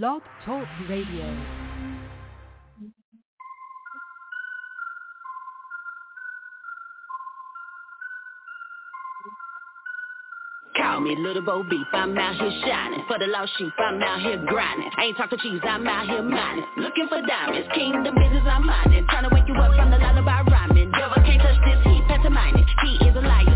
Blog Talk Radio. Call me Little Bo Beep, I'm out here shining. For the lost sheep, I'm out here grinding. Ain't talking cheese, I'm out here mining. Looking for diamonds, kingdom business, I'm mining. Trying to wake you up from the lullaby rhyming. Devil can't touch this, he pantomiming He is a liar.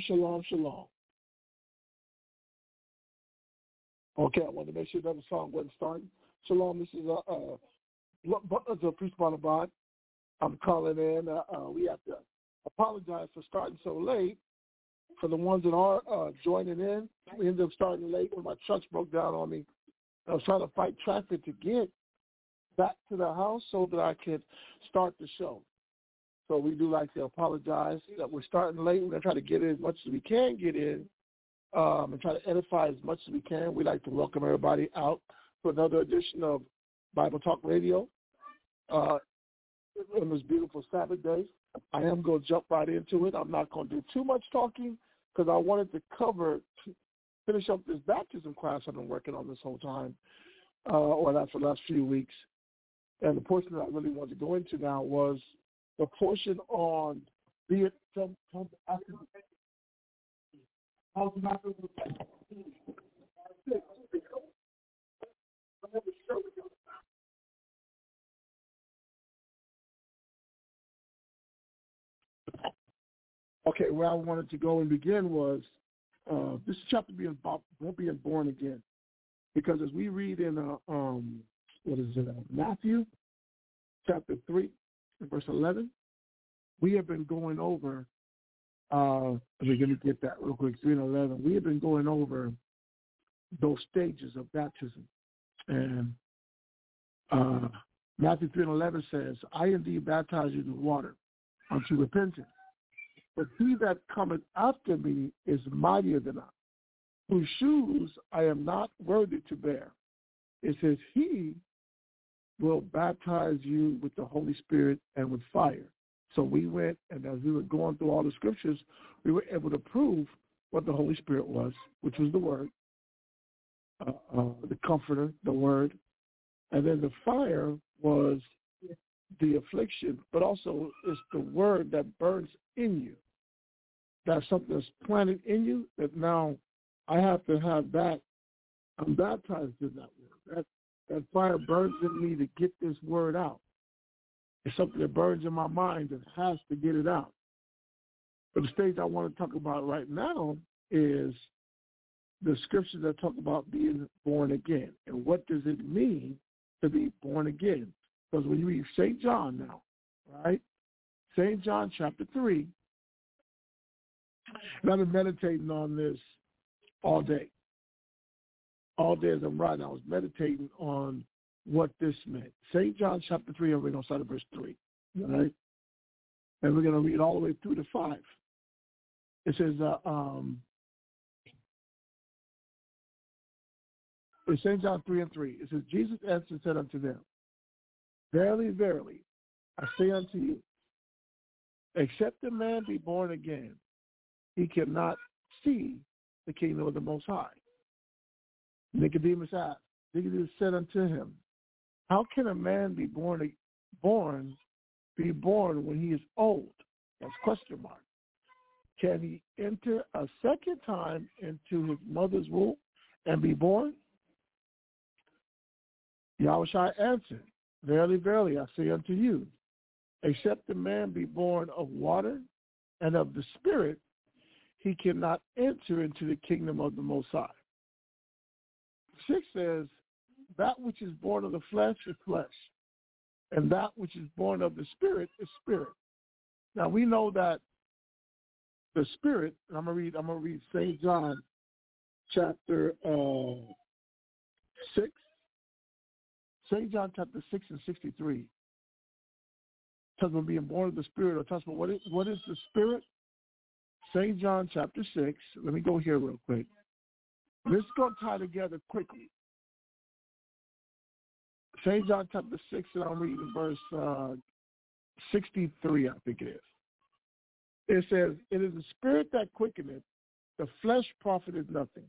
Shalom, shalom, shalom. Okay, I want to make sure that the song wasn't starting. Shalom, this is uh, uh, Butler Priest I'm calling in. Uh, uh, we have to apologize for starting so late. For the ones that are uh, joining in, we ended up starting late when my trucks broke down on me. I was trying to fight traffic to get back to the house so that I could start the show. So we do like to apologize that we're starting late. We're going to try to get in as much as we can get in um, and try to edify as much as we can. We'd like to welcome everybody out to another edition of Bible Talk Radio uh, on this beautiful Sabbath day. I am going to jump right into it. I'm not going to do too much talking because I wanted to cover, finish up this baptism class I've been working on this whole time, uh, or that's for the last few weeks. And the portion that I really wanted to go into now was the portion on be it some, some after Okay, where I wanted to go and begin was uh, this chapter being about being born again, because as we read in uh, um, what is it, uh, Matthew chapter three, verse eleven, we have been going over uh, we're going to get that real quick. 3 and 11. We have been going over those stages of baptism. And uh, Matthew 3 and 11 says, I indeed baptize you with water unto repentance. But he that cometh after me is mightier than I, whose shoes I am not worthy to bear. It says, he will baptize you with the Holy Spirit and with fire. So we went, and as we were going through all the scriptures, we were able to prove what the Holy Spirit was, which was the Word, uh, uh, the Comforter, the Word, and then the fire was the affliction, but also it's the Word that burns in you. That's something that's planted in you that now I have to have that. I'm baptized in that Word. That that fire burns in me to get this Word out. It's something that burns in my mind that has to get it out. But the stage I want to talk about right now is the scriptures that talk about being born again. And what does it mean to be born again? Because when you read St. John now, right? St. John chapter 3, and I've been meditating on this all day. All day as I'm writing, I was meditating on what this meant. St. John chapter 3, and we're going to start at verse 3. Right? And we're going to read all the way through to 5. It says, uh, um, in St. John 3 and 3, it says, Jesus answered and said unto them, Verily, verily, I say unto you, except a man be born again, he cannot see the kingdom of the Most High. Nicodemus asked, Nicodemus said unto him, how can a man be born born be born when he is old? That's question mark. Can he enter a second time into his mother's womb and be born? Yahushua answered, Verily, verily, I say unto you, except a man be born of water and of the Spirit, he cannot enter into the kingdom of the Most High. Six says, that which is born of the flesh is flesh, and that which is born of the spirit is spirit. Now we know that the spirit. I'm gonna read. I'm gonna read Saint John, chapter uh, six. Saint John chapter six and sixty-three. Talks about being born of the spirit, or talks about what is what is the spirit. Saint John chapter six. Let me go here real quick. Going to tie together quickly. St. John chapter 6, and I'm reading verse uh, 63, I think it is. It says, It is the spirit that quickeneth, the flesh profiteth nothing.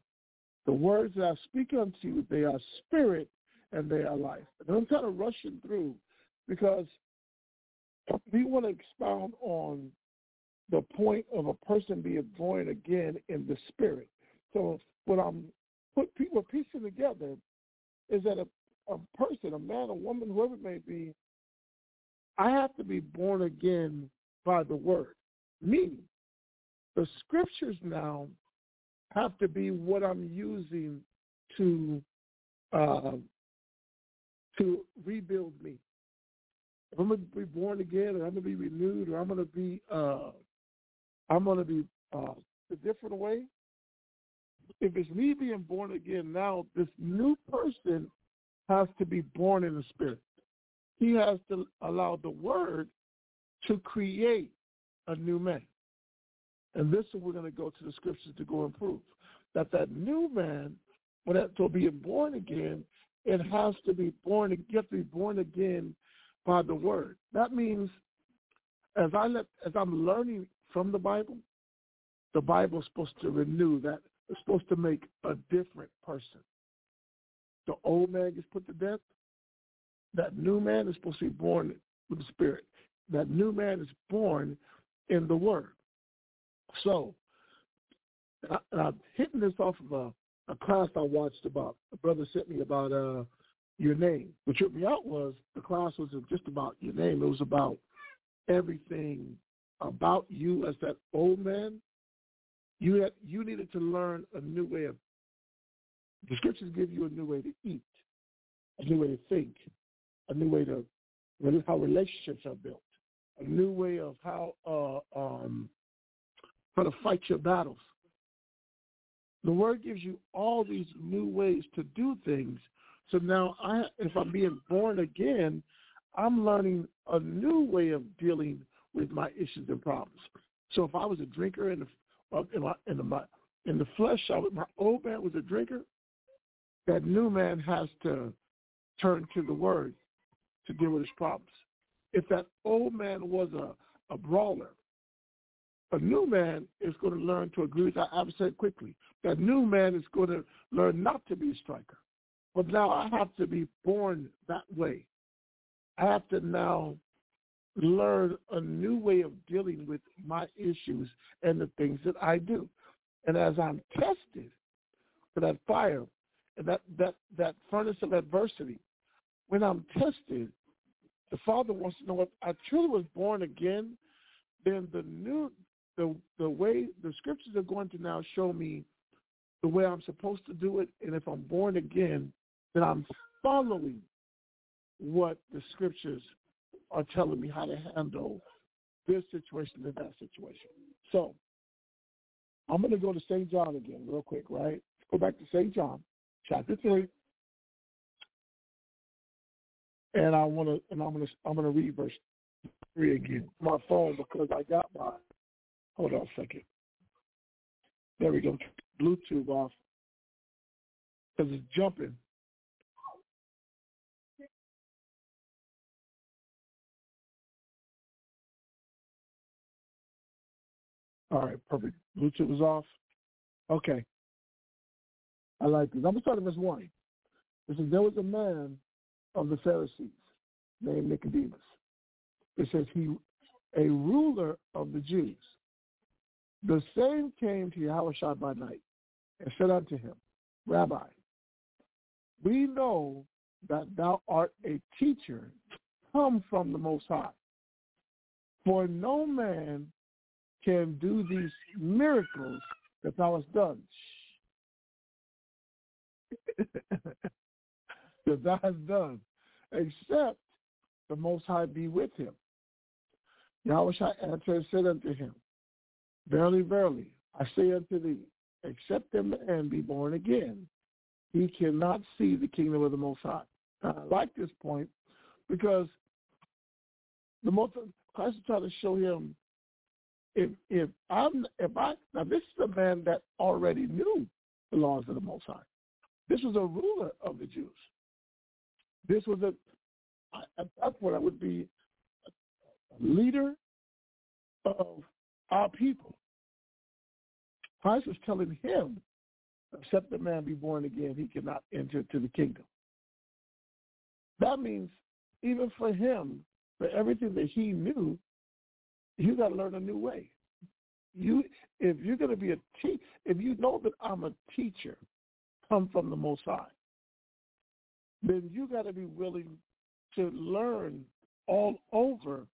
The words that I speak unto you, they are spirit and they are life. And I'm kind of rushing through because we want to expound on the point of a person being born again in the spirit. So what I'm put people piecing together is that a, a person, a man, a woman, whoever it may be, I have to be born again by the word. Meaning, the scriptures now have to be what I'm using to uh, to rebuild me. If I'm going to be born again, or I'm going to be renewed, or I'm going to be uh, I'm going to be uh, a different way. If it's me being born again now, this new person has to be born in the spirit. He has to allow the word to create a new man. And this is we're going to go to the scriptures to go and prove that that new man, when that to be born again, it has to be born. Have to be born again by the word. That means, as I let, as I'm learning from the Bible, the Bible is supposed to renew that. It's supposed to make a different person. The old man gets put to death. That new man is supposed to be born with the Spirit. That new man is born in the Word. So, I, I'm hitting this off of a, a class I watched about. A brother sent me about uh, your name. What tripped me out was the class wasn't just about your name. It was about everything about you as that old man. You had you needed to learn a new way of. The scriptures give you a new way to eat, a new way to think, a new way to how relationships are built, a new way of how uh, um, how to fight your battles. The word gives you all these new ways to do things. So now, I, if I'm being born again, I'm learning a new way of dealing with my issues and problems. So if I was a drinker in the in, my, in the in the flesh, I was, my old man was a drinker. That new man has to turn to the word to deal with his problems. If that old man was a, a brawler, a new man is going to learn to agree with that adversary quickly. That new man is going to learn not to be a striker. But now I have to be born that way. I have to now learn a new way of dealing with my issues and the things that I do. And as I'm tested for that fire and that, that, that furnace of adversity, when I'm tested, the Father wants to know if I truly was born again, then the new the the way the scriptures are going to now show me the way I'm supposed to do it, and if I'm born again, then I'm following what the scriptures are telling me how to handle this situation and that situation. So I'm going to go to St. John again real quick, right? Let's go back to St. John, chapter 3. And I want to, and I'm going to, I'm going to read verse 3 again. My phone, because I got my Hold on a second. There we go. Bluetooth off because it's jumping. All right, perfect. Bluetooth was off. Okay. I like this. I'm going to start at verse 1. It says, there was a man of the Pharisees named Nicodemus. It says he, a ruler of the Jews. The same came to Yahushua by night and said unto him, Rabbi, we know that thou art a teacher come from the Most High. For no man can do these miracles that thou hast done. that thou hast done, except the Most High be with him. Yahushua answered and said unto him, Verily, verily, I say unto thee, except a and be born again, he cannot see the kingdom of the Most High. I like this point because the most Christ is trying to show him if if I'm if I now this is a man that already knew the laws of the Most High. This was a ruler of the Jews. This was a at that point I would be a leader of our people. Christ was telling him, except the man be born again, he cannot enter into the kingdom. That means even for him, for everything that he knew, you got to learn a new way. You, if you're going to be a te- if you know that I'm a teacher, come from the Most High, then you got to be willing to learn all over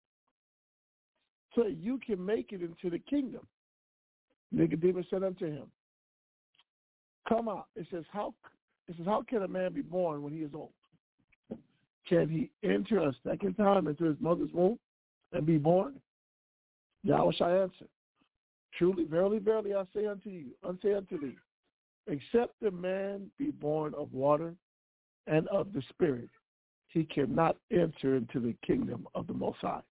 so you can make it into the kingdom. Nicodemus said unto him, Come out. It says, How it says, how can a man be born when he is old? Can he enter a second time into his mother's womb and be born? Yahweh shall answer. Truly, verily, verily, I say unto you, unto unto thee, except a man be born of water and of the Spirit, he cannot enter into the kingdom of the Most High.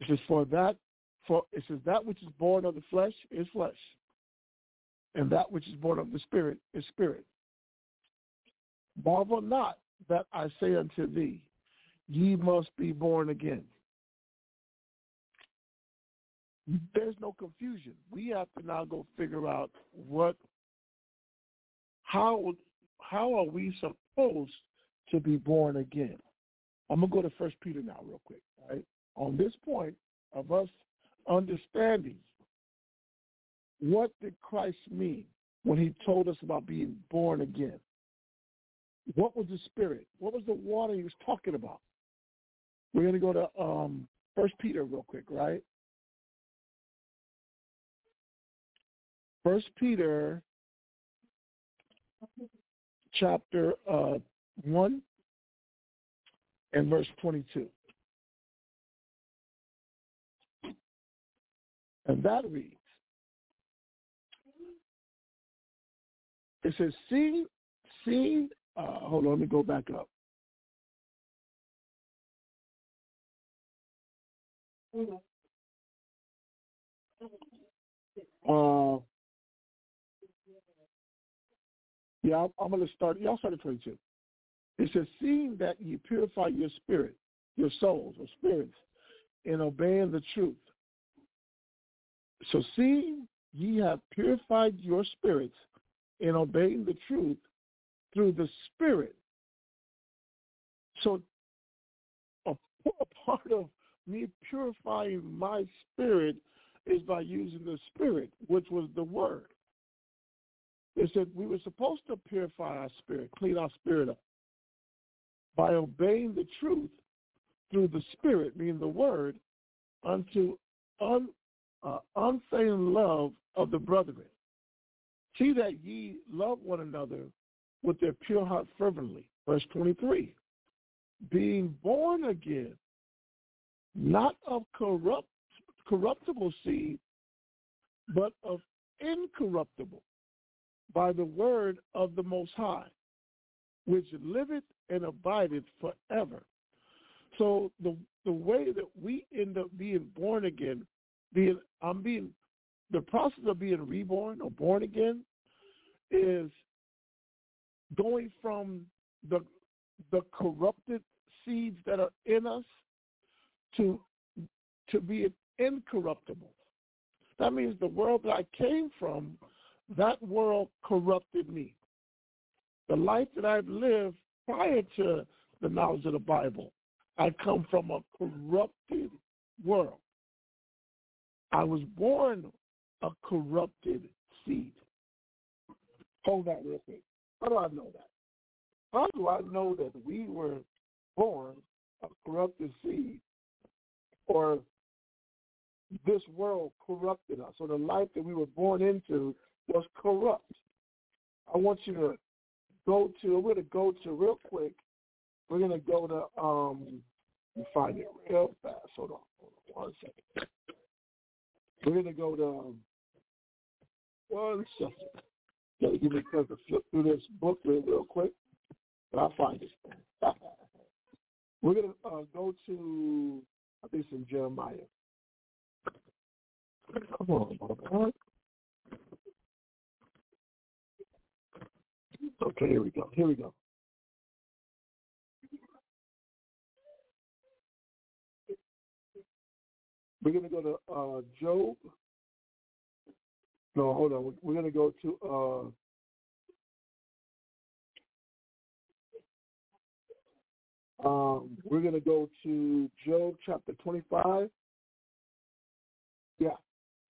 It says, for that, for it says that which is born of the flesh is flesh, and that which is born of the Spirit is spirit. Marvel not that I say unto thee, ye must be born again. There's no confusion. We have to now go figure out what, how, how are we supposed to be born again? I'm gonna go to First Peter now, real quick. Right on this point of us understanding what did Christ mean when he told us about being born again? What was the spirit? What was the water he was talking about? We're to go to um, First Peter real quick, right? First Peter chapter uh, 1 and verse 22. And that reads, it says, see, see, uh, hold on, let me go back up. Uh, yeah, I'm, going to start. Y'all start at 22. It says, seeing that ye purify your spirit, your souls or spirits, in obeying the truth. So seeing ye have purified your spirits in obeying the truth through the Spirit. So a part of me purifying my spirit is by using the Spirit, which was the Word. It that we were supposed to purify our spirit, clean our spirit up by obeying the truth through the Spirit, meaning the Word, unto un, uh, unfailing love of the brethren. See that ye love one another with their pure heart fervently. Verse 23. Being born again, not of corrupt, corruptible seed, but of incorruptible, by the word of the Most High, which liveth and abideth forever. So the the way that we end up being born again, being I'm being the process of being reborn or born again is going from the the corrupted seeds that are in us to to be incorruptible. That means the world that I came from, that world corrupted me. The life that I've lived prior to the knowledge of the Bible, I come from a corrupted world. I was born a corrupted seed. Hold that real quick. How do I know that? How do I know that we were born a corrupted seed or this world corrupted us or the life that we were born into was corrupt? I want you to go to, we're going to go to real quick. We're going to go to, um, find it real fast. Hold on, hold on one second. We're going to go to, um, one second. Gotta give me a to flip through this book real real quick, but I'll find it. We're gonna uh, go to I think it's in Jeremiah. Come on, Okay, here we go. Here we go. We're going to go to uh, Job no, hold on. We're going to go to uh, um, we're going to go to Job chapter 25. Yeah,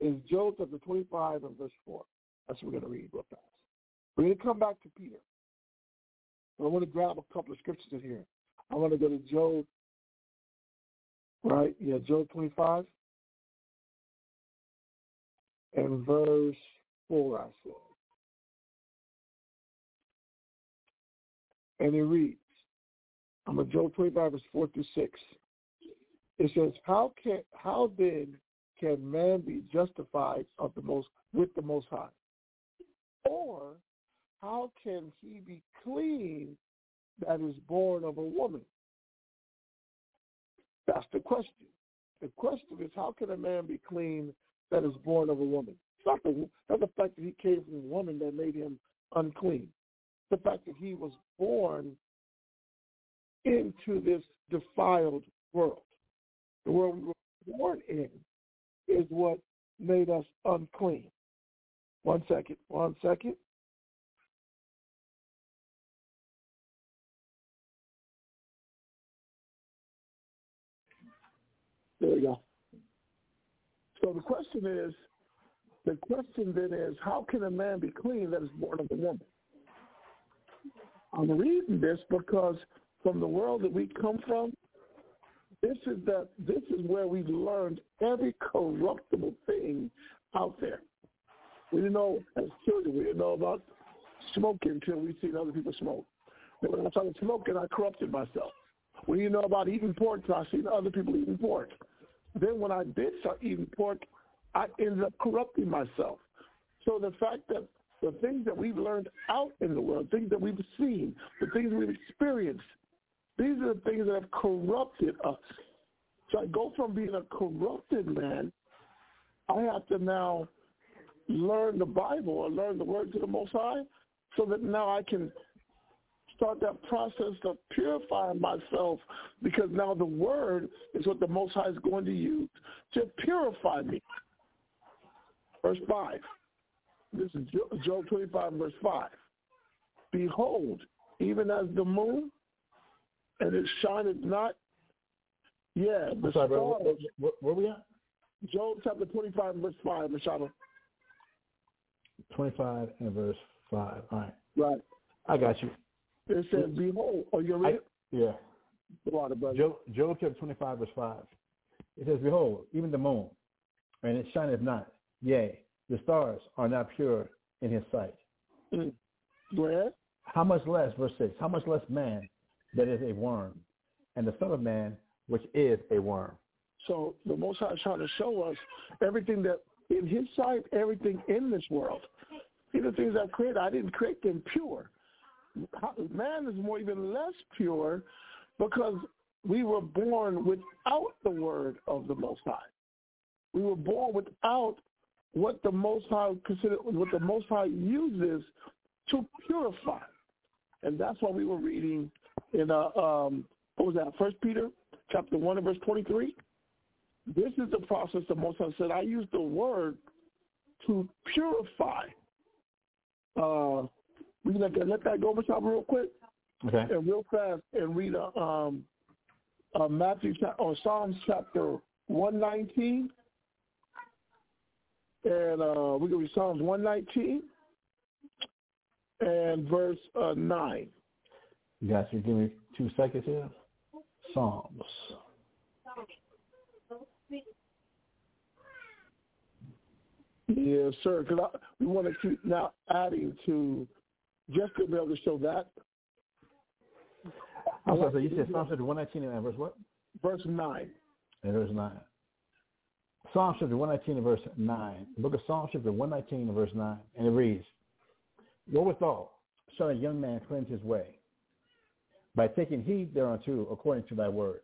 it's Job chapter 25 and verse 4. That's what we're going to read real fast. We're going to come back to Peter. I want to grab a couple of scriptures in here. I want to go to Job, right? Yeah, Job 25 and verse 4, I said. And it reads, I'm a Job 25, verse 4 through 6. It says, how can how then can man be justified of the most with the most high? Or how can he be clean that is born of a woman? That's the question. The question is, how can a man be clean that is born of a woman? It's not the, not the fact that he came from a woman that made him unclean. The fact that he was born into this defiled world. The world we were born in is what made us unclean. One second, one second. There we go. So the question is, the question then is, how can a man be clean that is born of a woman? I'm reading this because from the world that we come from, this is that this is where we learned every corruptible thing out there. We didn't know as children, we didn't know about smoking until we seen other people smoke. When I started smoking, I corrupted myself. We didn't know about eating pork until I seen other people eating pork. Then when I did start eating pork, I ended up corrupting myself. So the fact that the things that we've learned out in the world, things that we've seen, the things we've experienced, these are the things that have corrupted us. So I go from being a corrupted man, I have to now learn the Bible or learn the words of the Most High so that now I can start that process of purifying myself because now the word is what the Most High is going to use to purify me. Verse 5. This is Job 25, verse 5. Behold, even as the moon, and it shineth not. Yeah, the sorry, bro, where, where, we at? Job chapter 25, verse 5, Mashaba. 25 and verse 5. All right. Right. I got you. It says, behold. are you ready?" it? Yeah. Water, brother. Job, Job chapter 25, verse 5. It says, Behold, even the moon, and it shineth not. Yea, the stars are not pure in his sight. Mm. Go. How much less, verse 6, how much less man that is a worm, and the Son of Man, which is a worm. So the Most High is trying to show us everything that in his sight, everything in this world. These are things I've created. I didn't create them pure. Man is more even less pure because we were born without the word of the Most High. We were born without what the Most High consider what the Most High uses to purify, and that's why we were reading in uh, um, what was that? First Peter chapter one and verse twenty three. This is the process the Most High said. I use the word to purify. Uh, we let that, let that go, Mr. real quick. Okay. And real fast, and read uh, um, uh, Matthew or Psalms chapter one nineteen, and uh, we're gonna read Psalms one nineteen and verse uh, nine. You guys, you give me two seconds here. Psalms. Yes, sir. Because we want to keep now adding to just to be able to show that. I'm sorry, so you said Psalms chapter 119 and verse what? Verse 9. And verse 9. Psalm chapter 119 and verse 9. The book of Psalms chapter 119 and verse 9. And it reads, Wherewithal shall a young man cleanse his way? By taking heed thereunto according to thy word.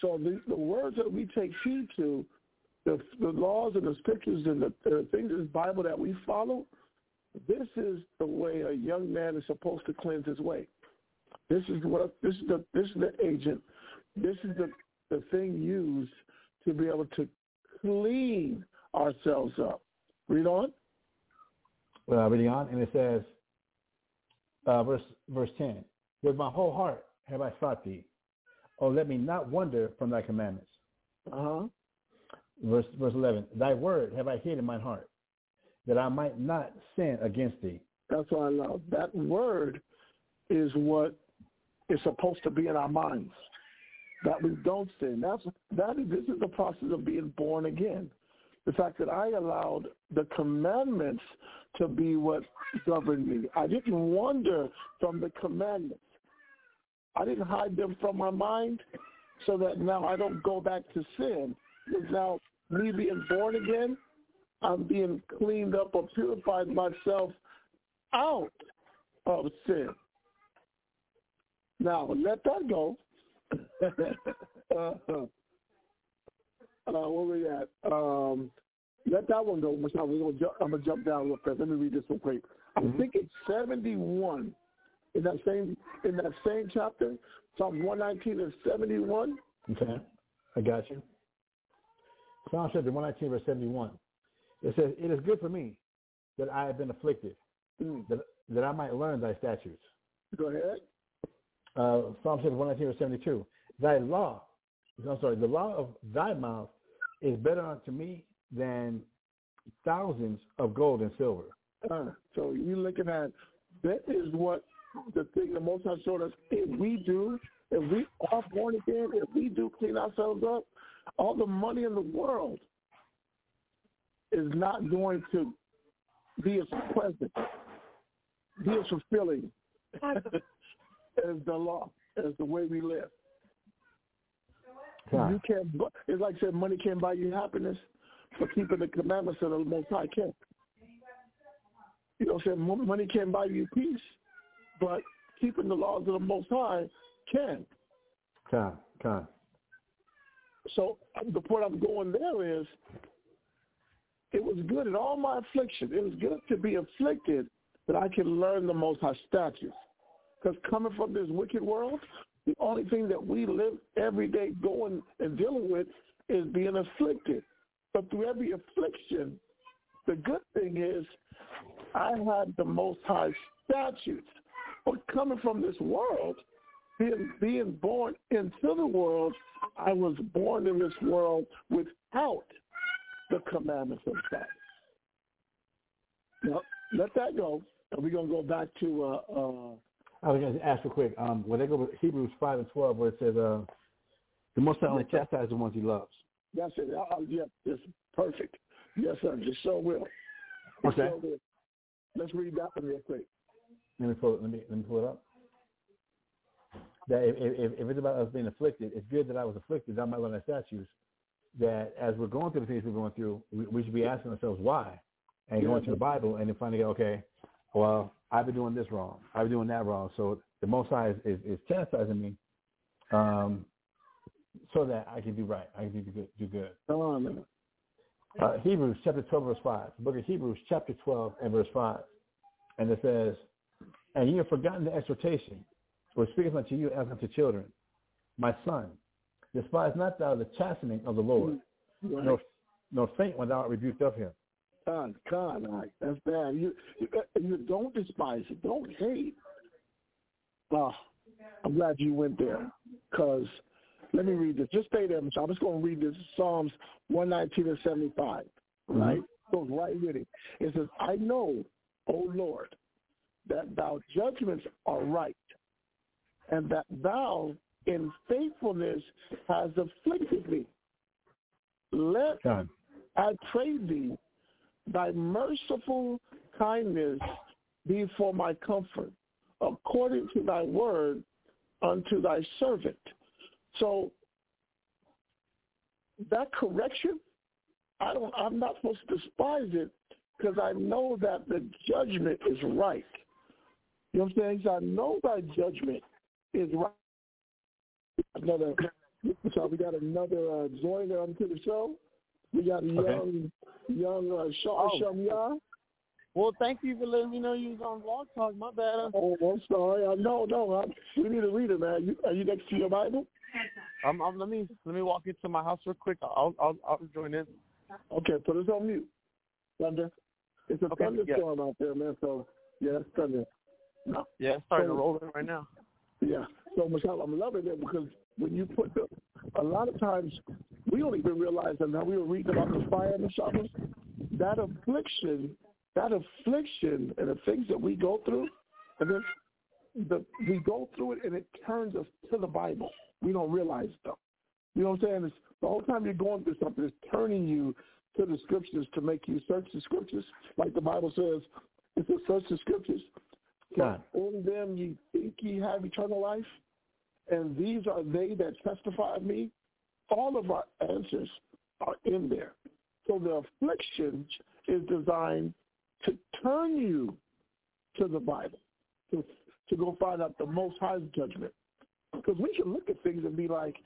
So the, the words that we take heed to, the, the laws and the scriptures and the, the things in the Bible that we follow, this is the way a young man is supposed to cleanse his way. This is what this is the this is the agent. This is the the thing used to be able to clean ourselves up. Read on. Uh, reading on, and it says, uh, verse verse ten. With my whole heart have I sought thee. Oh, let me not wander from thy commandments. Uh-huh. Verse verse eleven. Thy word have I hid in mine heart, that I might not sin against thee. That's what I love. That word is what is supposed to be in our minds. That we don't sin. That's that is this is the process of being born again. The fact that I allowed the commandments to be what governed me. I didn't wander from the commandments. I didn't hide them from my mind so that now I don't go back to sin. Because now me being born again, I'm being cleaned up or purified myself out of sin. Now let that go. uh, uh, where we at? Um, let that one go. I'm gonna jump, I'm gonna jump down real fast. Let me read this real quick. I Mhm. think it's 71 in that same in that same chapter. Psalm 119 and 71. Okay, I got you. Psalm chapter 119, verse 71. It says, It is good for me that I have been afflicted, Mm. that, that I might learn thy statutes. Go ahead. Uh, Psalm chapter 119, verse 72. Thy law, I'm sorry, the law of thy mouth is better unto me than thousands of gold and silver. Uh, so you're looking at that is what the thing the Most High showed us. If we do, if we are born again, if we do clean ourselves up, all the money in the world is not going to be as present, be as fulfilling as the law, as the way we live. Time. You can't. It's like I said, money can't buy you happiness, but keeping the commandments of the Most High can. You know, what I'm saying money can't buy you peace, but keeping the laws of the Most High can. Time, time. So the point I'm going there is, it was good in all my affliction. It was good to be afflicted that I can learn the Most High statutes. Because coming from this wicked world, the only thing that we live every day going and dealing with is being afflicted. But through every affliction, the good thing is I had the Most High statutes. But coming from this world, being, being born into the world, I was born in this world without the commandments of God. Now, let that go. And we're going to go back to, uh, uh, I was going to ask real quick. Um, when they go to Hebrews 5 and 12, where it says, uh, the Most High only chastises the ones he loves. that's it. Uh, uh, yeah, it's perfect. Yes, sir. Just so will. It Okay. will. Let's read that one real quick. Let me pull, let me, let me pull it up. That if, if, if it's about us being afflicted, it's good that I was afflicted. I might learn the statutes. That as we're going through the things we're going through, we, we should be asking ourselves why, and Yeah, going to the Bible and then finding out, okay, well, I've been doing this wrong, I've been doing that wrong. So the Most High is, is, is chastising me, um, so that I can do right, I can do good, do good. Oh, man. Uh, Hebrews chapter 12, verse 5. The book of Hebrews chapter 12 and verse 5. And it says, And ye have forgotten the exhortation, which speaketh unto you as unto children. My son, despise not thou the chastening of the Lord, mm-hmm. Right. nor, nor faint when thou art rebuked of him. God, God, right, that's bad. You, you, uh, you don't despise it. Don't hate. Oh, I'm glad you went there. Because, let me read this. Just stay there. I'm just going to read this. Psalms 119 and 75, mm-hmm. right? Goes right with it. It says, I know, O Lord, that thou judgments are right, and that thou in faithfulness has afflicted me. Let God. I pray thee, thy merciful kindness be for my comfort, according to thy word unto thy servant. So that correction, I don't I'm not supposed to despise it because I know that the judgment is right. You know what I'm saying? I know thy judgment is right. Another so we got another uh, joiner onto the show. We got a Okay. young, young uh, Shaw Oh. Shamia. Well, thank you for letting me know you was on Blog Talk. My bad. Oh, I'm sorry. I no, no. I, we need a reader, man. You, are you next to your Bible? I'm, I'm, let me let me walk into my house real quick. I'll I'll, I'll join in. Okay, put us on mute. Thunder. It's a Okay, thunderstorm out there, man. So yeah, it's thunder. No, Yeah, it's starting So- to roll in right now. yeah. So Michelle, I'm loving it because when you put the, a lot of times we don't even realize that now we were reading about the fire and the shovels. That affliction, that affliction, and the things that we go through, and then the we go through it and it turns us to the Bible. We don't realize though. You know what I'm saying? It's, the whole time you're going through something, it's turning you to the scriptures to make you search the scriptures, like the Bible says. It says search the scriptures. God. On them you think ye have eternal life, and these are they that testify of me. All of our answers are in there. So the affliction is designed to turn you to the Bible, to, to go find out the Most High judgment. Because we can look at things and be like,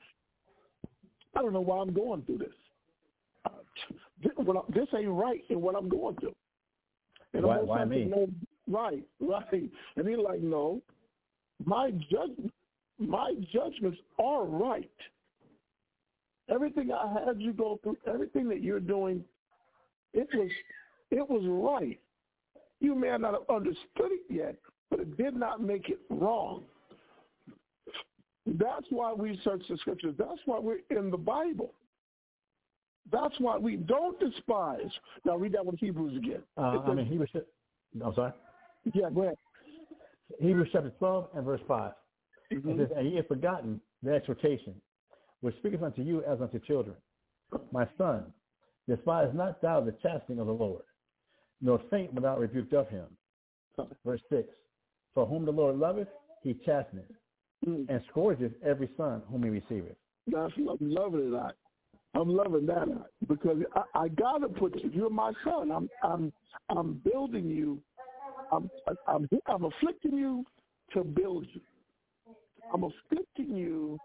I don't know why I'm going through this. Uh, this ain't right in what I'm going through. And why, why me? Know, right, right. And he's like, no, my judgment, my judgments are right. Everything I had you go through, everything that you're doing, it was, it was right. You may not have understood it yet, but it did not make it wrong. That's why we search the scriptures. That's why we're in the Bible. That's why we don't despise. Now read that one Hebrews again. Uh, I mean Hebrews. I'm sorry. Yeah, go ahead. Hebrews chapter 12 and verse 5. Mm-hmm. It says, And ye have forgotten the exhortation, which speaketh unto you as unto children. My son, despise not thou the chastening of the Lord, nor faint without rebuke of him. Verse 6. For whom the Lord loveth, he chasteneth, mm. and scourgeth every son whom he receiveth. That's I'm loving that. I'm loving that because I, I gotta put you. You're my son. I'm I'm I'm building you. I'm I'm I'm afflicting you to build you. I'm afflicting you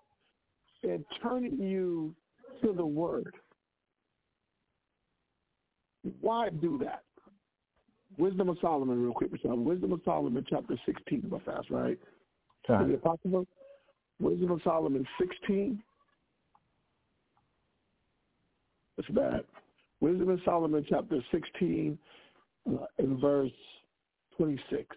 and turning you to the word. Why do that? Wisdom of Solomon, real quick, Michelle. Wisdom of Solomon, chapter 16, real fast, right? Sorry. Is it possible? Wisdom of Solomon 16. That's bad. Wisdom of Solomon, chapter 16, uh, in verse 26.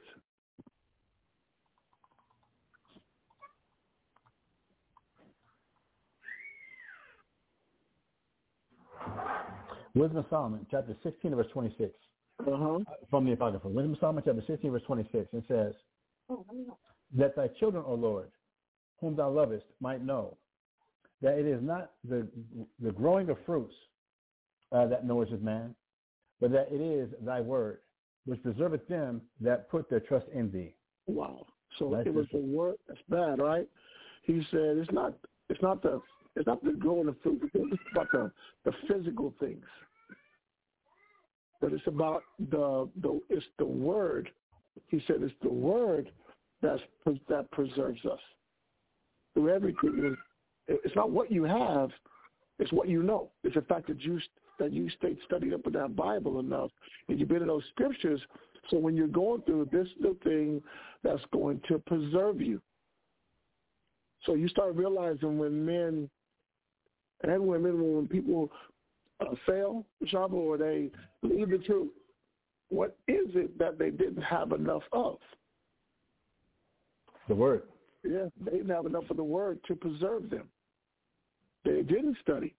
Wisdom of Solomon, chapter 16, verse 26. Uh-huh. From the Apocrypha. Wisdom of Solomon, chapter 16, verse 26. It says, that thy children, O Lord, whom thou lovest, might know that it is not the, the growing of fruits uh, that nourisheth man, but that it is thy word, which deserveth them that put their trust in thee. Wow. So that's it was the word. That's bad, right? He said it's not. It's not the. It's not the growing of fruit. It's about the the physical things. But it's about the the. It's the word. He said it's the word that's that preserves us through everything. It's not what you have. It's what you know. It's the fact that you that you stayed studied up in that Bible enough and you've been in those scriptures. So when you're going through this, the thing that's going to preserve you. So you start realizing when men and women, when people uh, fail, Shaba, or they leave the truth, what is it that they didn't have enough of? The word. Yeah, they didn't have enough of the word to preserve them. They didn't study.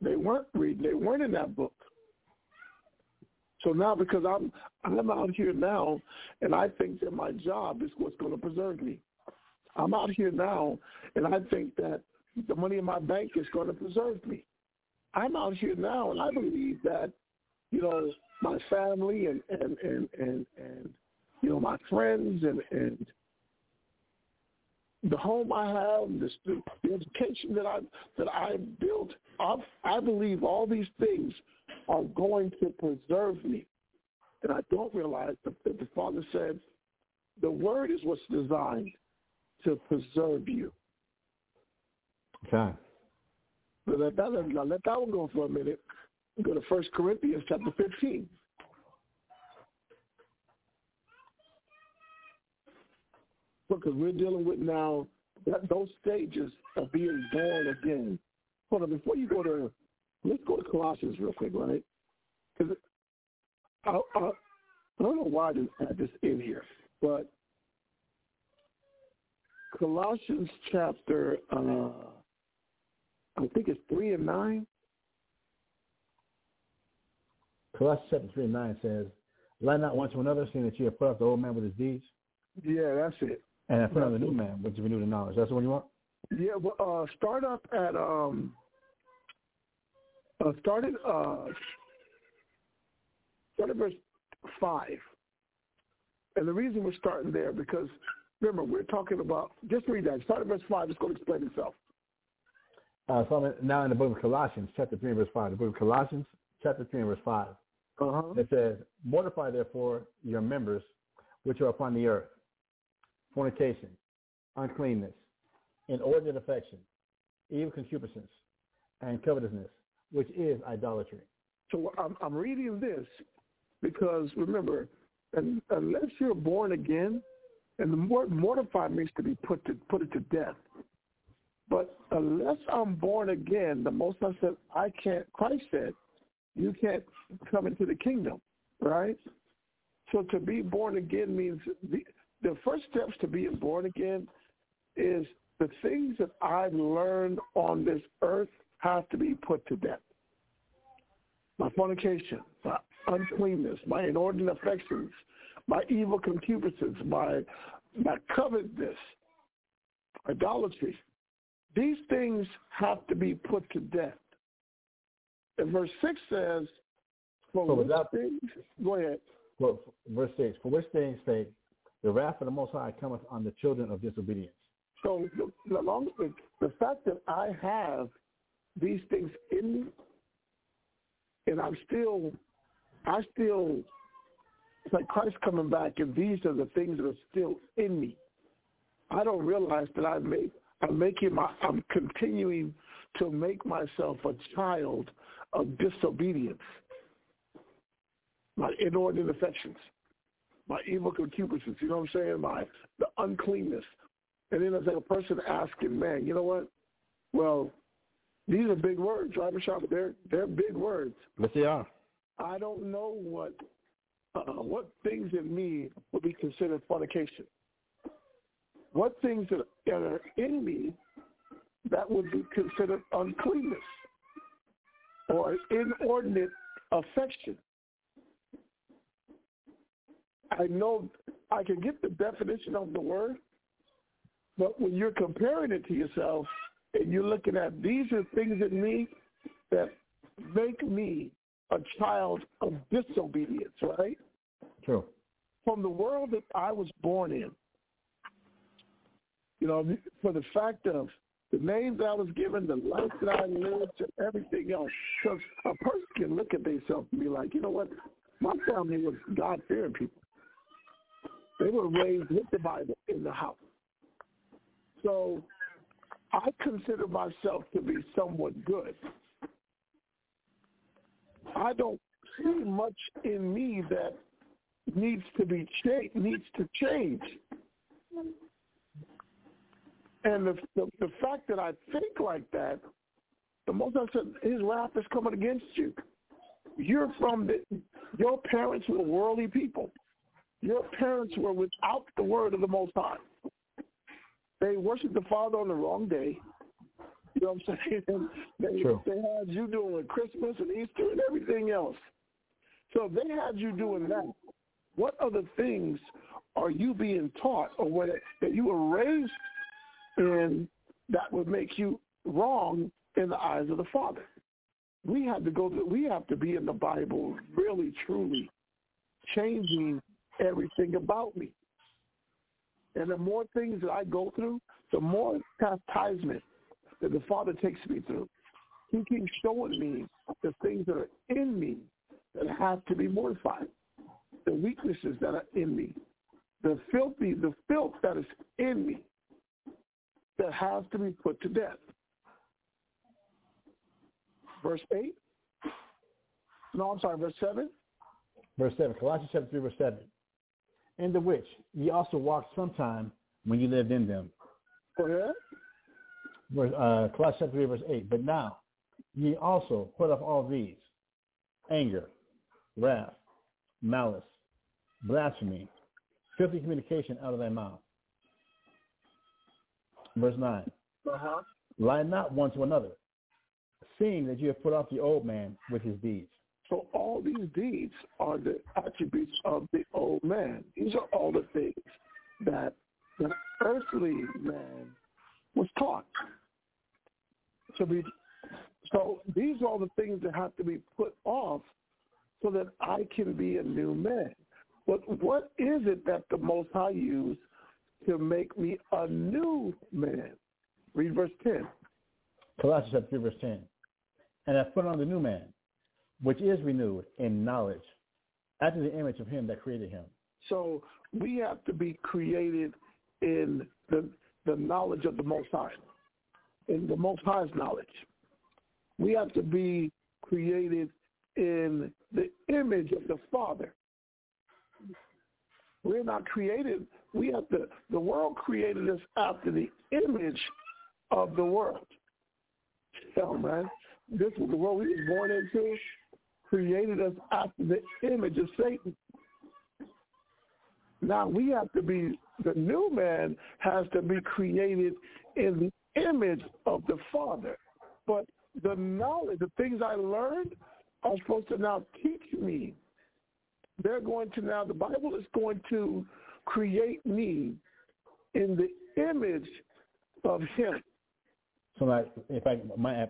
They weren't reading. They weren't in that book. So now, because I'm I'm out here now, and I think that my job is what's going to preserve me. I'm out here now, and I think that the money in my bank is going to preserve me. I'm out here now, and I believe that, you know, my family and and and and, and you know my friends and and the home I have, the, the education that I that I built, I, I believe all these things are going to preserve me. And I don't realize that the Father said, the Word is what's designed to preserve you. Okay. So let that, let that one go for a minute. Go to First Corinthians chapter 15. Because we're dealing with now that, those stages of being born again. Hold on, before you go to, let's go to Colossians real quick, right? Because I, I, I don't know why I didn't add this in here, but Colossians chapter, uh, I think it's 3 and 9. Colossians chapter 3 and 9 says, Lie not one to another, seeing that you have put off the old man with his deeds. Yeah, that's it. And I put on the new man, which is renewed in knowledge. That's the one you want? Yeah, well, uh, start up at um, uh, started uh, start at verse five, and the reason we're starting there because Remember, we're talking about, just read that. Start at verse 5. It's going to explain itself. Uh, so I'm now in the book of Colossians, chapter 3, verse 5. The book of Colossians, chapter 3, verse 5. Uh-huh. It says, Mortify therefore your members which are upon the earth, fornication, uncleanness, inordinate affection, evil concupiscence, and covetousness, which is idolatry. So I'm, I'm reading this because remember, unless you're born again, and the word mortify means to be put to put it to death. But unless I'm born again, the Most High said, I can't. Christ said, you can't come into the kingdom, right? So to be born again means the, first steps to being born again is the things that I've learned on this earth have to be put to death. My fornication, my uncleanness, my inordinate affections, my evil concupiscence, my my covetousness, idolatry. These things have to be put to death. And verse six says, "For So which without- things?" Go ahead. Verse 6, For which things sake the wrath of the Most High cometh on the children of disobedience. So the, fact that I have these things in me, and I'm still, I still, it's like Christ coming back, and these are the things that are still in me. I don't realize that I make, I'm making my, I'm continuing to make myself a child of disobedience. My inordinate affections, my evil concupiscence, you know what I'm saying? My the uncleanness. And then it's like a person asking, man, you know what? Well, these are big words, right? But they're they're big words. Yes, they are. I don't know what uh, what things in me would be considered fornication. What things that are in me that would be considered uncleanness or inordinate affection. I know I can get the definition of the word, but when you're comparing it to yourself and you're looking at these are things in me that make me a child of disobedience, right? True. From the world that I was born in, you know, for the fact of the name that I was given, the life that I lived, and everything else. Because a person can look at themselves and be like, you know what? My family was God-fearing people. They were raised with the Bible in the house. So I consider myself to be somewhat good. I don't see much in me that needs to be changed, needs to change. And the, the the fact that I think like that, the most I said, his wrath is coming against you. You're from the, your parents were worldly people. Your parents were without the word of the Most High. They worshiped the Father on the wrong day. You know what I'm saying? They, True. they had you doing Christmas and Easter and everything else. So if they had you doing that, what other things are you being taught or what that you were raised in that would make you wrong in the eyes of the Father? We have to go. Through, we have to be in the Bible, really, truly, changing everything about me. And the more things that I go through, the more chastisement that the Father takes me through. He keeps showing me the things that are in me that have to be mortified, the weaknesses that are in me, the filthy, the filth that is in me that has to be put to death. Verse 8? No, I'm sorry, verse 7? Verse 7, Colossians chapter 3, verse 7. In the which ye also walked sometime when ye lived in them. Verse, uh, Colossians chapter 3, verse 8. But now ye also put off all these, anger, wrath, malice, blasphemy, filthy communication out of thy mouth. Verse 9. Uh-huh. Lie not one to another, seeing that you have put off the old man with his deeds. So all these deeds are the attributes of the old man. These are all the things that the earthly man was taught to be. So these are all the things that have to be put off so that I can be a new man. But what is it that the Most High used to make me a new man. Read verse 10. Colossians chapter 3, verse 10. And I put on the new man, which is renewed in knowledge, after the image of him that created him. So we have to be created in the, the knowledge of the Most High, in the Most High's knowledge. We have to be created in the image of the Father. We're not created. We have to. The world created us after the image of the world. So, man, this is the world we was born into. Created us after the image of Satan. Now we have to be. The new man has to be created in the image of the Father. But the knowledge, the things I learned, are supposed to now teach me. They're going to now, the Bible is going to create me in the image of him. So if I might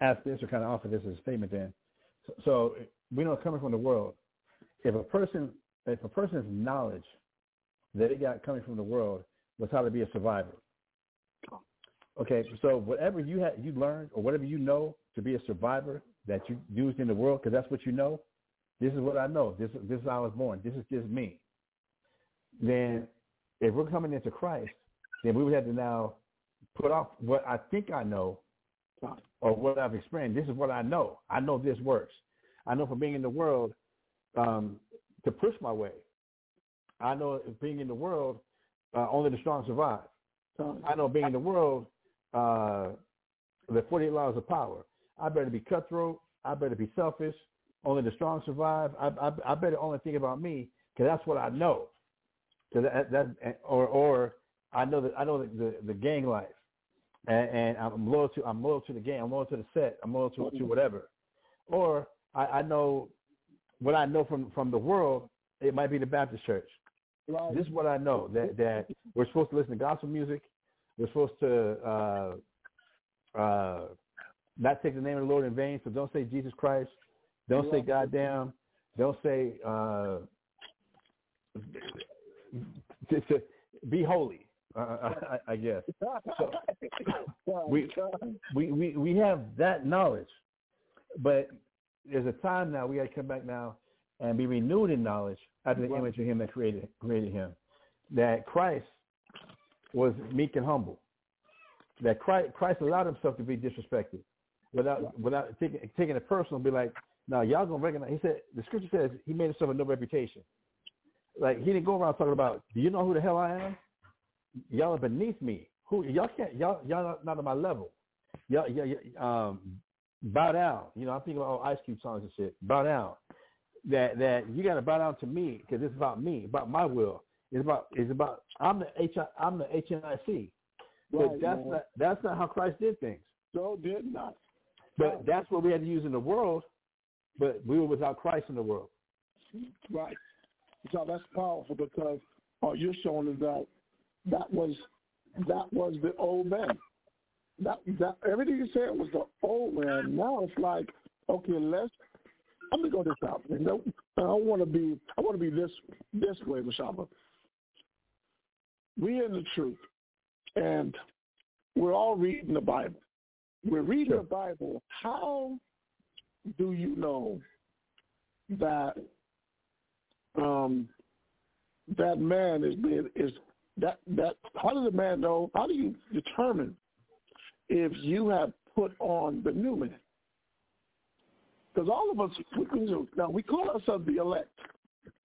ask this or kind of offer this as a statement then. So, we know coming from the world, if a person, if a person's knowledge that it got coming from the world was how to be a survivor. Okay, so whatever you had, you learned, or whatever you know to be a survivor that you used in the world, because that's what you know. This is what I know. This this is how I was born. This is just me. Then, if we're coming into Christ, then we would have to now put off what I think I know, or what I've experienced. This is what I know. I know this works. I know from being in the world um, to push my way. I know being in the world, uh, only the strong survive. I know being in the world, uh, the 48 laws of power. I better be cutthroat. I better be selfish. Only the strong survive. I, I, I better only think about me because that's what I know. That, that or or I know that I know the the, the gang life, and, and, I'm loyal to I'm loyal to the game. I'm loyal to the set. I'm loyal to to whatever. Or I, I know what I know from from the world. It might be the Baptist church. Right. This is what I know that that we're supposed to listen to gospel music. We're supposed to uh, uh, not take the name of the Lord in vain. So don't say Jesus Christ. Don't say goddamn. Don't say uh, to, to be holy. Uh, I, I guess. So, we, we we we have that knowledge, but there's a time now we got to come back now and be renewed in knowledge after the image of Him that created created Him. That Christ was meek and humble. That Christ, Christ allowed Himself to be disrespected without without taking taking it personal. Be like, now y'all gonna recognize. He said the Scripture says He made Himself a no reputation. Like He didn't go around talking about, do you know who the hell I am? Y'all are beneath me. Who y'all can't y'all y'all not, not on my level. Y'all, y'all, y'all um bow down. You know, I'm thinking about all Ice Cube songs and shit. Bow down. That that you got to bow down to me because it's about me, about my will. It's about it's about I'm the H I'm the HNIC. But Right, that's man. not that's not how Christ did things. So did not. But that's what we had to use in the world. But we were without Christ in the world. Right. So that's powerful because all you're showing is that that was that was the old man. That that everything you said was the old man. Now it's like, okay, let's I'm gonna go this out. Know, I want to be I want to be this this way, Mashaba. We in the truth, and we're all reading the Bible. We're reading Sure. the Bible. How do you know that um, that man is being is that that how does a man know? How do you determine if you have put on the new man? Because all of us, we, we- now we call ourselves the elect.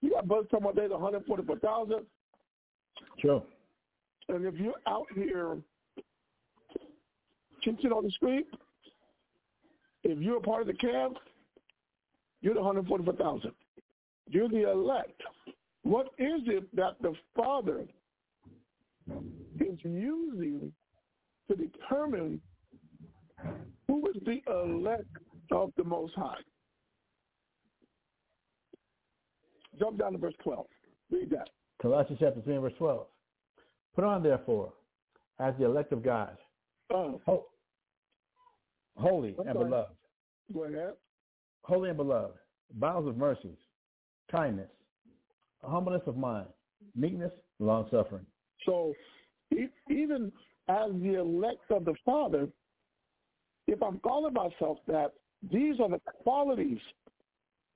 You got brothers talking about there's 144,000, Sure. and if you're out here, chit on the street, if you're a part of the camp, you're the 144,000. You're the elect. What is it that the Father is using to determine who is the elect of the Most High? Jump down to verse 12. Read that. Colossians chapter 3 and verse 12. Put on therefore, as the elect of God, Oh, ho- holy I'm and sorry. beloved, go ahead. holy and beloved, bowels of mercies, kindness, humbleness of mind, meekness, long suffering. So even as the elect of the Father, if I'm calling myself that, these are the qualities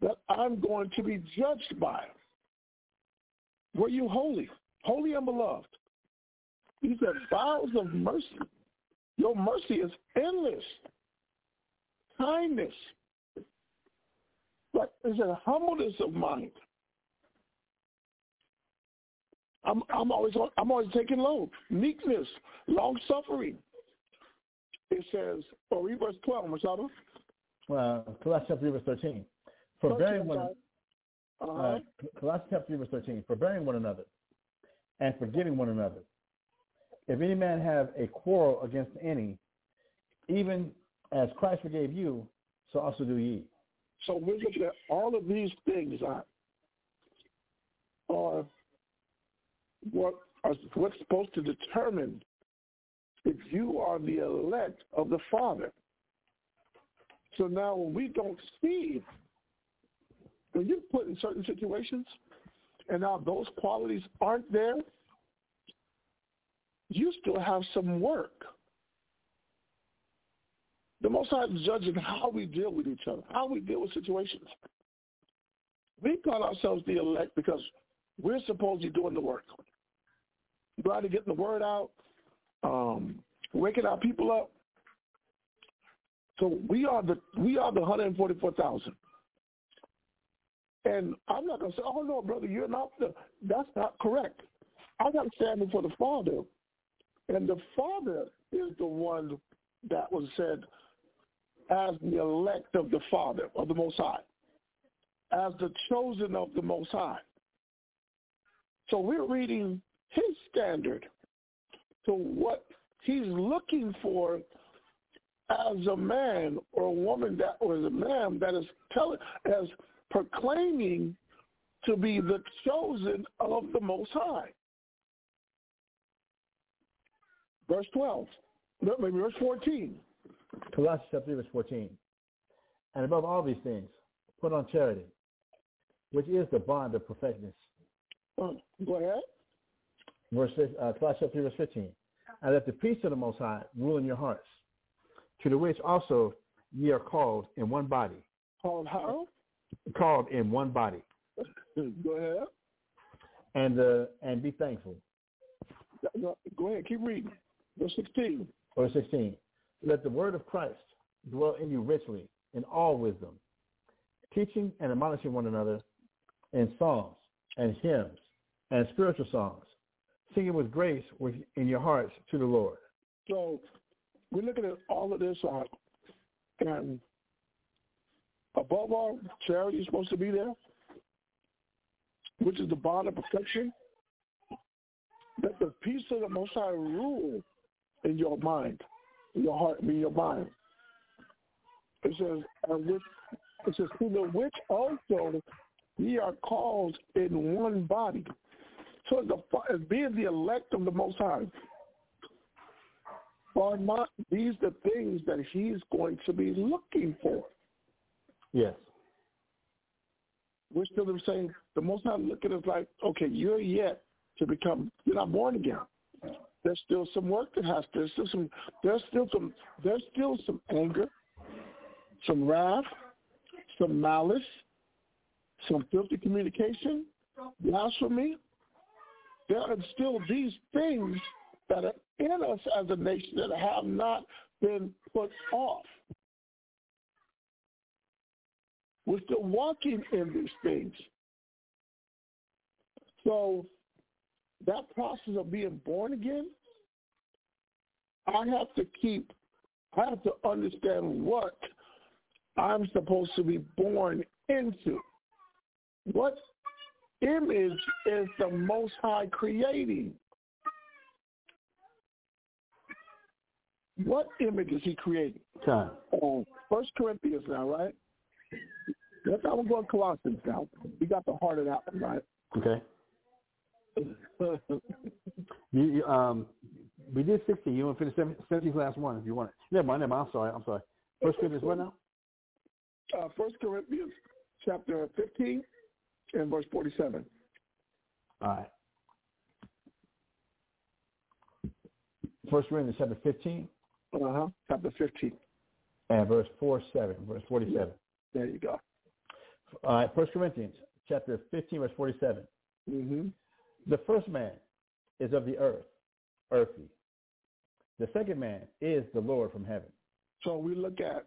that I'm going to be judged by. Were you holy? Holy and beloved. He said, bowels of mercy. Your mercy is endless. Kindness. But it's a humbleness of mind. I'm I'm always I'm always taking load. Meekness, long suffering. It says, or read verse twelve, Masada. Uh, Colossians chapter 3, verse 13. For bearing one, uh-huh. uh, Colossians chapter 3, verse 13. For bearing one another and forgiving one another. If any man have a quarrel against any, even as Christ forgave you, so also do ye. So we're looking at all of these things are, are what are what's supposed to determine if you are the elect of the Father. So now when we don't see, when you're put in certain situations, and now those qualities aren't there, you still have some work. The Most High is judging how we deal with each other, how we deal with situations. We call ourselves the elect because we're supposed to be doing the work. Glad to getting the word out, um, waking our people up. So we are the we are the 144,000. And I'm not gonna say, oh no, brother, you're not the. That's not correct. I got to stand before the Father, and the Father is the one that was said as the elect of the Father of the Most High, as the chosen of the Most High. So we're reading his standard to what he's looking for as a man or a woman that or as a man that is telling as proclaiming to be the chosen of the most high. Verse twelve. Maybe verse fourteen. Colossians chapter 3, verse 14. And above all these things, put on charity, which is the bond of perfectness. Uh, go ahead. Verse uh, Colossians 3, verse 15. And let the peace of the Most High rule in your hearts, to the which also ye are called in one body. Called how? Called in one body. Go ahead. And uh, and be thankful. Go ahead. Keep reading. Verse 16. Verse 16. Let the word of Christ dwell in you richly in all wisdom, teaching and admonishing one another in psalms and hymns and spiritual songs, singing with grace in your hearts to the Lord. So we're looking at all of this, uh, and above all, charity is supposed to be there, which is the bond of perfection. Let the peace of the Most High rule in your mind in your heart be your mind. It says, and which, it says, to the which also ye are called in one body. So the, as being the elect of the Most High, are not these the things that he's going to be looking for? Yes. We're still saying the Most High look at us like, okay, you're yet to become, you're not born again there's still some work that has to. There's still some. There's still some. There's still some anger, some wrath, some malice, some filthy communication, blasphemy. There are still these things that are in us as a nation that have not been put off. We're still walking in these things. So that process of being born again, I have to keep, I have to understand what I'm supposed to be born into. What image is the Most High creating? What image is he creating? Time. Oh, First Corinthians now, right? That's how we're going Colossians now. We got the heart of that one, right? Okay. you, you, um, we did 16. You want to finish 17 last one if you want it. Never mind. Never mind. I'm sorry. I'm sorry. First Corinthians what now? Uh, First Corinthians chapter 15 and verse 47. All right. First Corinthians chapter 15. Uh-huh. Chapter 15. And verse 4, 7, verse 47. There you go. All right, First Corinthians chapter 15, verse 47. Mm-hmm. The first man is of the earth, earthy. The second man is the Lord from heaven. So we look at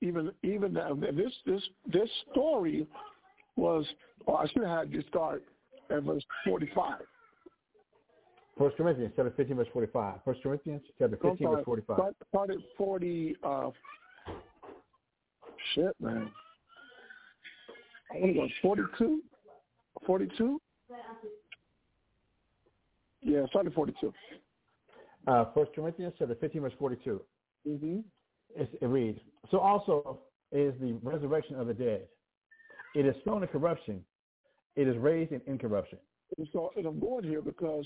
even even this this this story was, or I should have had you start at verse 45. First Corinthians chapter 15, verse 45. First Corinthians chapter 15, verse 45. Start, start at 40, uh, shit, man. I want to go 42? 42? Yeah, start at 42. Uh, First Corinthians chapter 15, verse 42. Mm-hmm. It, it reads, So also is the resurrection of the dead. It is sown in corruption. It is raised in incorruption. And so and I'm going here because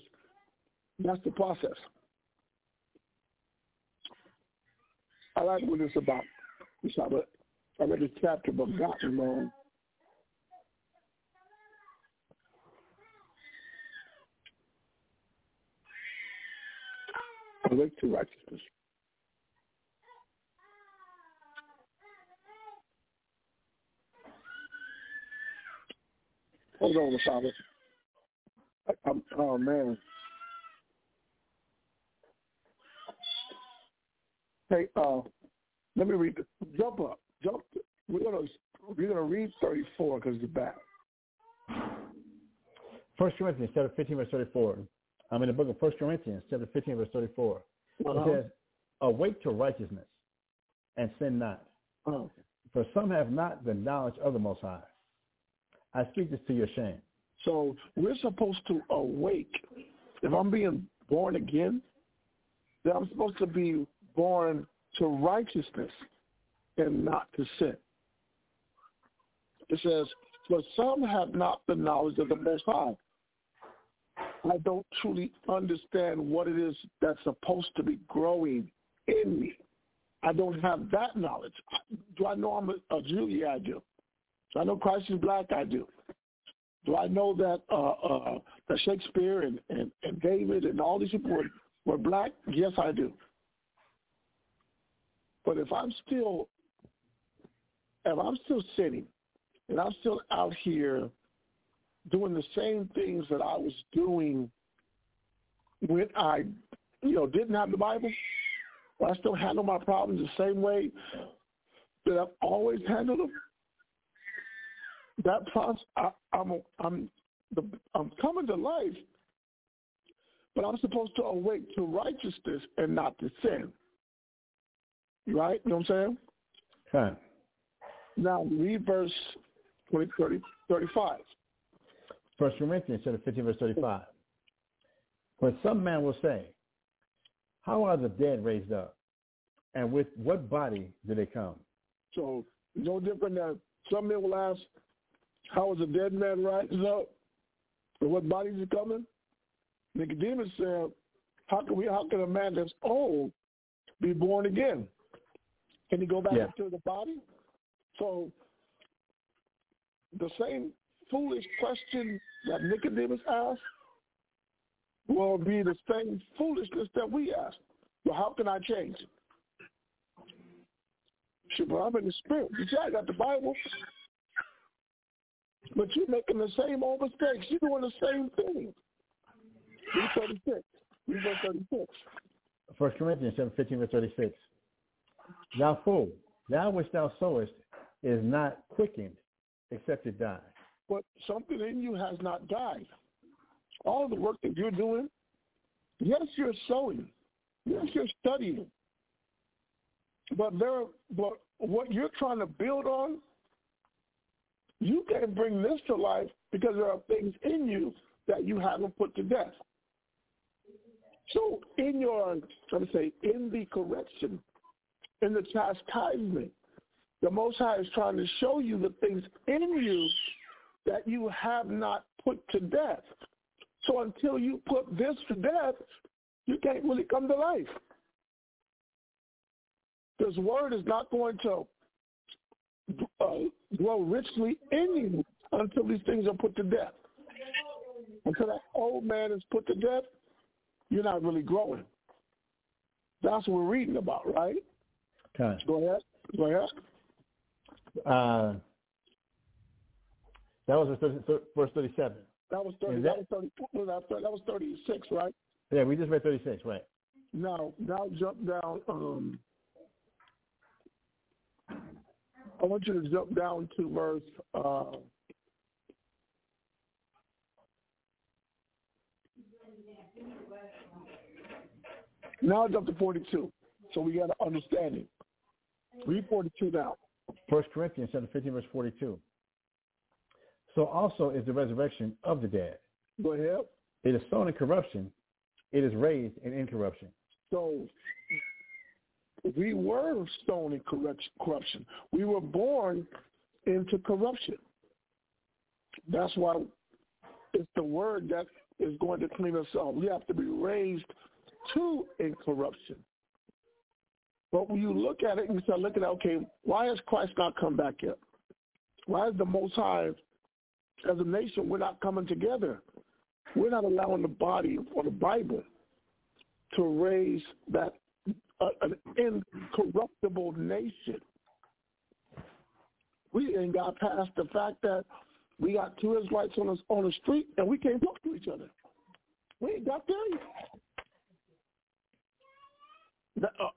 that's the process. I like what it's about. It's about I read this chapter but gotten wrong. Awake to righteousness. Hold on, Father. I'm, oh man. Hey, uh, let me read. The, jump up. Jump. We're gonna we're gonna read 34 because it's bad. First Corinthians chapter 15 verse 34. I'm in the book of First Corinthians chapter 15 verse 34. Uh-huh. It says, "Awake to righteousness, and sin not, Uh, for some have not the knowledge of the Most High." I speak this to your shame. so we're supposed to awake. If I'm being born again, then I'm supposed to be born to righteousness and not to sin. It says, "For some have not the knowledge of the Most High." I don't truly understand what it is that's supposed to be growing in me. I don't have that knowledge. Do I know I'm a, a Jew? Yeah, I do. I know Christ is black? I do. Do I know that uh, uh, that Shakespeare and, and, and David and all these people were, were black? Yes, I do. But if I'm still if I'm still sitting and I'm still out here doing the same things that I was doing when I, you know, didn't have the Bible, I still handle my problems the same way that I've always handled them. That process, I, I'm, I'm, the, I'm coming to life, but I'm supposed to awake to righteousness and not to sin. Right? You know what I'm saying? Okay. Now read verse 20, 30, 35. First Corinthians chapter 15 verse 35. For some man will say, how are the dead raised up? And with what body do they come? So no different than some men will ask, how is a dead man rising up? And what body is he coming? Nicodemus said, how can we how can a man that's old be born again? Can he go back Yeah. into the body? So the same foolish question that Nicodemus asked will be the same foolishness that we ask. Well, how can I change? Shit, well, I'm in the spirit. You see, I got the Bible. But you're making the same old mistakes. You're doing the same thing. Read 36. Read verse 36. First Corinthians chapter 15 verse 36. Thou fool, that which thou sowest is not quickened except it die. But something in you has not died. All the work that you're doing, yes, you're sowing. Yes, you're studying. But there, but what you're trying to build on, you can't bring this to life because there are things in you that you haven't put to death. So in your, let me say, in the correction, in the chastisement, the Most High is trying to show you the things in you that you have not put to death. So until you put this to death, you can't really come to life. This word is not going to uh, grow richly in you until these things are put to death. Until that old man is put to death, you're not really growing. That's what we're reading about, right? Okay. Go ahead. Go ahead. Uh, that was verse 30 verse 37. That was thirty. That, that- was thirty. Was that, thir- that was thirty-six, right? Yeah, we just read 36, right? Now, now jump down. Um, I want you to jump down to verse. Uh, now up to forty-two. So we got an understanding. Read forty-two now. First Corinthians chapter 15, verse 42. So also is the resurrection of the dead. Go ahead. It is sown in corruption. It is raised in incorruption. So we were corruption- corruption. We were born into corruption. That's why it's the word that is going to clean us up. We have to be raised to incorruption. But when you look at it and you start looking at, okay, why has Christ not come back yet? Why is the Most High, as a nation, we're not coming together? We're not allowing the body or the Bible to raise that an incorruptible nation. We ain't got past the fact that we got two Israelites on the, on the street and we can't talk to each other. We ain't got there yet.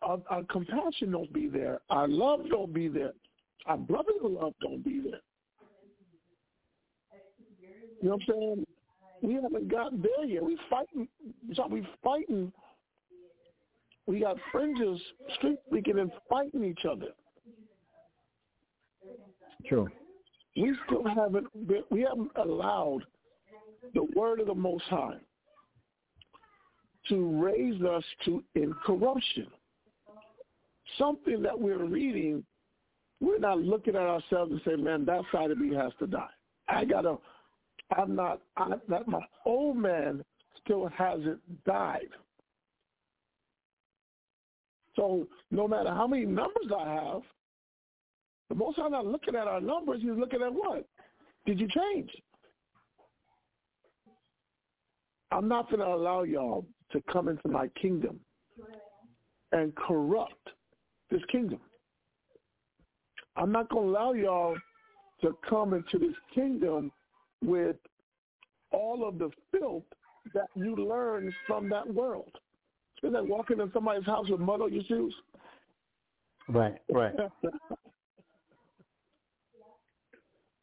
Our, our compassion don't be there. Our love don't be there. Our brotherly love don't be there. You know what I'm saying? We haven't gotten there yet. We fighting. So we fighting. We got fringes, street speaking, and fighting each other. True. We still haven't. Been, we haven't allowed the word of the Most High to raise us to incorruption. Something that we're reading, we're not looking at ourselves and saying, "Man, that side of me has to die." I gotta. I'm not. I, that my old man still hasn't died. So no matter how many numbers I have, the most I'm not looking at our numbers. He's looking at what? Did you change? I'm not going to allow y'all to come into my kingdom and corrupt this kingdom. I'm not going to allow y'all to come into this kingdom with all of the filth that you learned from that world. It's like walking in somebody's house with mud on your shoes. Right, right.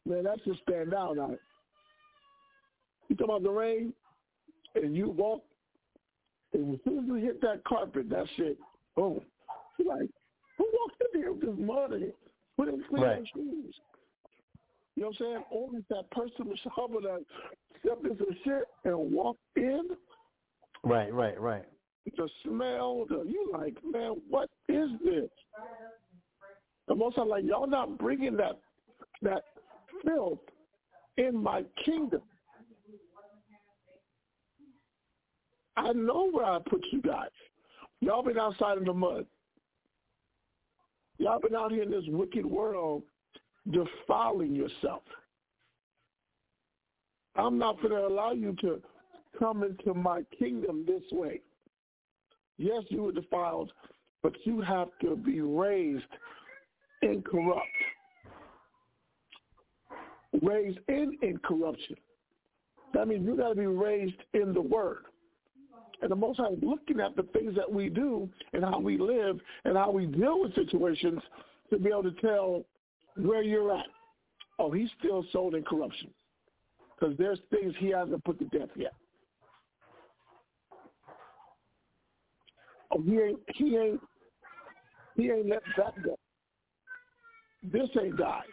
Man, that's just stand out it. You talk about the rain, and you walk, and as soon as you hit that carpet, that shit, boom. You're like, who walked in here with this mud in it? Put in clean Right. their shoes. You know what I'm saying? Only that person was able to step into the shit and walk in. Right, right, right. The smell, the, you like, man, what is this? The most I'm like, y'all not bringing that that filth in my kingdom. I know where I put you guys. Y'all been outside in the mud. Y'all been out here in this wicked world defiling yourself. I'm not going to allow you to come into my kingdom this way. Yes, you were defiled, but you have to be raised incorrupt. Raised in incorruption. That means you got to be raised in the Word. And the Most High is looking at the things that we do and how we live and how we deal with situations to be able to tell where you're at. Oh, he's still sold in corruption because there's things he hasn't put to death yet. Oh, he ain't, he ain't, he ain't let that go. This ain't died.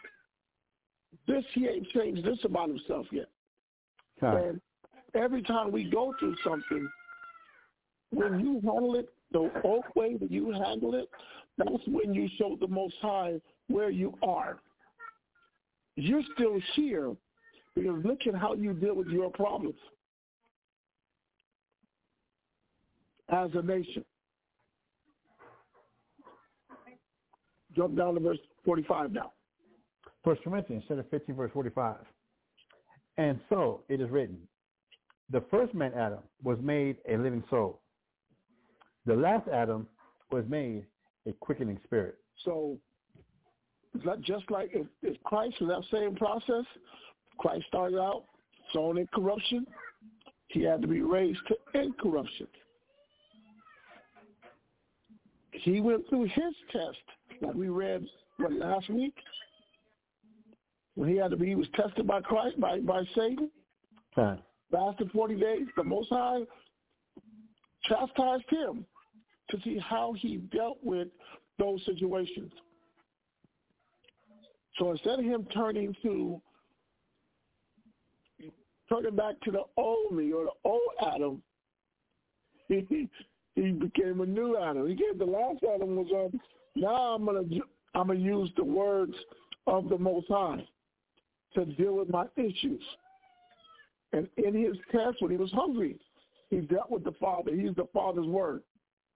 This he ain't changed this about himself yet. Okay. And every time we go through something, when you handle it the old way that you handle it, that's when you show the Most High where you are. You're still here because look at how you deal with your problems as a nation. Jump down to verse 45 now. First Corinthians chapter 15, verse 45. And so it is written, the first man Adam was made a living soul. The last Adam was made a quickening spirit. So is that just like if, if Christ in that same process, Christ started out sown in corruption, he had to be raised to incorruption. He went through his test, like we read what, last week, when he had to be, he was tested by Christ, by, by Satan. Time. Fasted 40 days. The Most High chastised him to see how he dealt with those situations. So instead of him turning to turning back to the old me or the old Adam, he he became a new Adam. He gave the last Adam was um now I'm gonna I'm gonna use the words of the Most High to deal with my issues. And in his test, when he was hungry, he dealt with the Father. He used the Father's word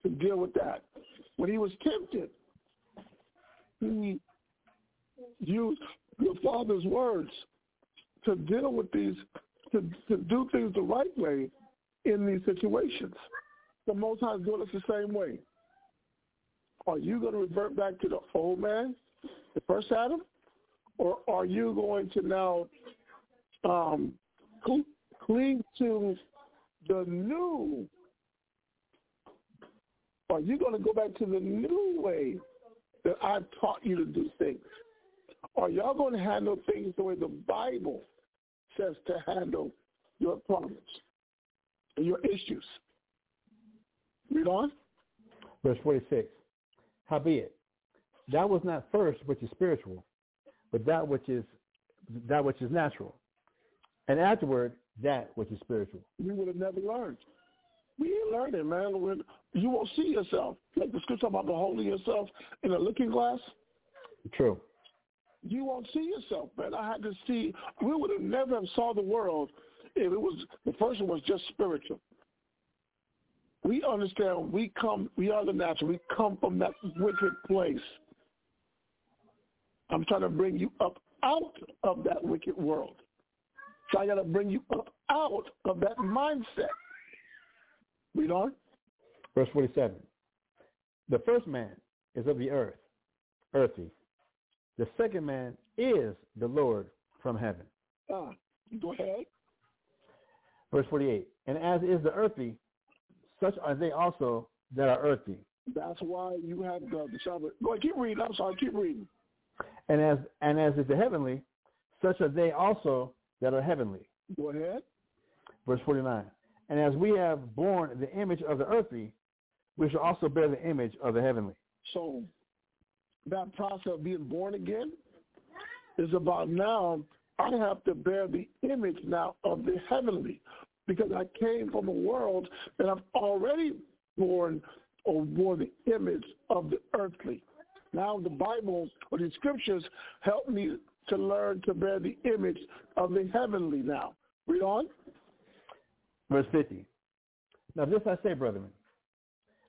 to deal with that. When he was tempted, he used the Father's words to deal with these, to, to do things the right way in these situations. The Most High is doing us the same way. Are you going to revert back to the old man, the first Adam, or are you going to now um, cling to the new? Are you going to go back to the new way that I've taught you to do things? Are y'all going to handle things the way the Bible says to handle your problems your issues? Read on. Verse 46. Howbeit, that was not first which is spiritual, but that which is that which is natural, and afterward that which is spiritual. We would have never learned. We ain't learning, man. When you won't see yourself, like the scripture about beholding yourself in a looking glass. True. You won't see yourself, man. I had to see. We would have never have saw the world if it was the person was just spiritual. We understand. We come. We are the natural. We come from that wicked place. I'm trying to bring you up out of that wicked world. So I got to bring you up out of that mindset. Read on. Verse 47. The first man is of the earth, earthy. The second man is the Lord from heaven. Ah, go ahead. Verse 48. And as is the earthy, such are they also that are earthy. That's why you have the, the Shabbat. Go ahead, keep reading. I'm sorry, keep reading. And as and as is the heavenly, such are they also that are heavenly. Go ahead. Verse 49. And as we have borne the image of the earthly, we shall also bear the image of the heavenly. So that process of being born again is about now I have to bear the image now of the heavenly because I came from a world that I've already born or bore the image of the earthly. Now the Bible or the scriptures help me to learn to bear the image of the heavenly now. Read on. Verse 50. Now this I say, brethren,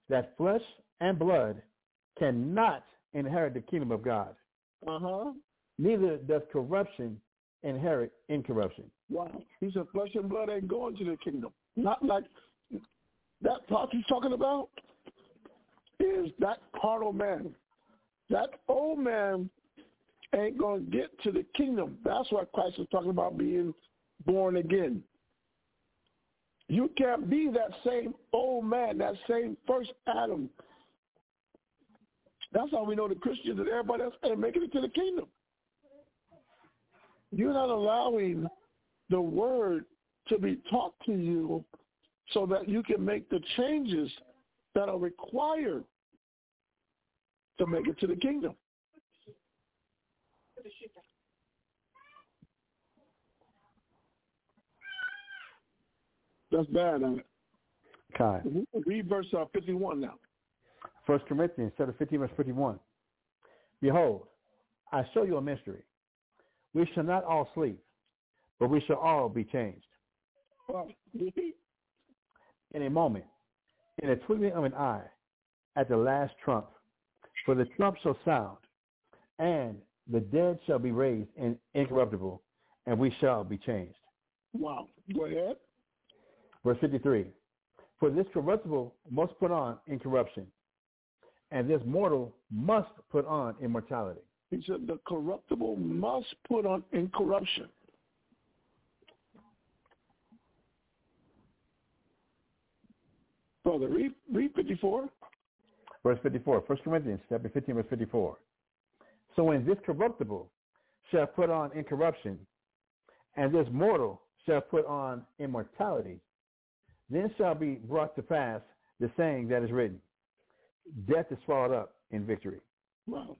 that flesh and blood cannot inherit the kingdom of God. Uh-huh. Neither does corruption inherit incorruption. Wow. He said flesh and blood ain't going to the kingdom. Not like that part he's talking about is that carnal man. That old man ain't going to get to the kingdom. That's what Christ is talking about being born again. You can't be that same old man, that same first Adam. That's how we know the Christians and everybody else ain't making it to the kingdom. You're not allowing the word to be taught to you so that you can make the changes that are required to make it to the kingdom. That's bad, on it? Kai. Read verse uh, 51 now. First Corinthians chapter 15, verse 51. Behold, I show you a mystery. We shall not all sleep, but we shall all be changed. in a moment, in a twinkling of an eye, at the last trump. For the trump shall sound, and the dead shall be raised in incorruptible, and we shall be changed. Wow. Go ahead. Verse 53. For this corruptible must put on incorruption, and this mortal must put on immortality. He said the corruptible must put on incorruption. Brother, read, read 54. Verse 54, 1 Corinthians chapter 15, verse 54. So when this corruptible shall put on incorruption, and this mortal shall put on immortality, then shall be brought to pass the saying that is written, death is swallowed up in victory. Well,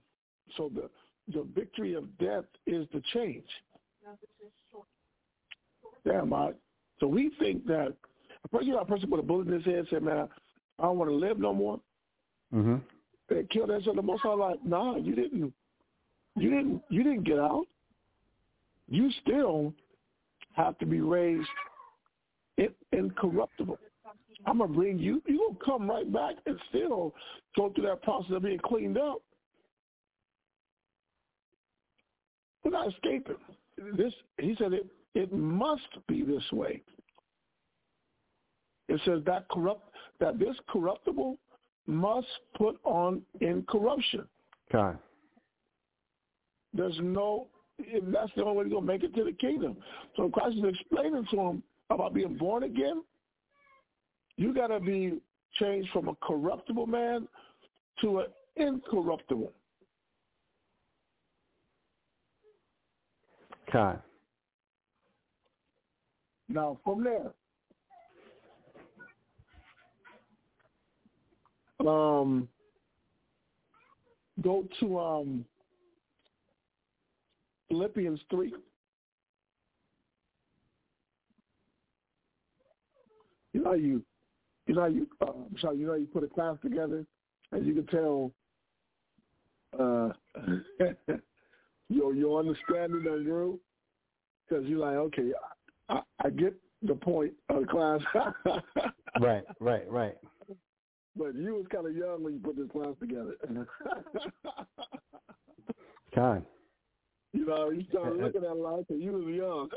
so the the victory of death is the change. Damn, I, so we think that a person, you know, a person put a bullet in his head and said, man, I don't want to live no more. Mm-hmm. They killed that son. The most High like, nah, you didn't, you didn't, you didn't get out. You still have to be raised in, incorruptible. I'm gonna bring you. You gonna come right back and still go through that process of being cleaned up. We're not escaping. This he said it it must be this way. It says that corrupt that this corruptible must put on incorruption. Okay. There's no that's the only way to go make it to the kingdom. So Christ is explaining to him about being born again. You gotta be changed from a corruptible man to an incorruptible. Okay. Now from there, um, go to um, Philippians three. You know you, you know you, uh, sorry, you know you put a class together, and you can tell uh, your your understanding done grew because you're like, okay, I, I get the point of the class. right, right, right. But you was kind of young when you put this class together. Time. You know, you started looking at life and you was young.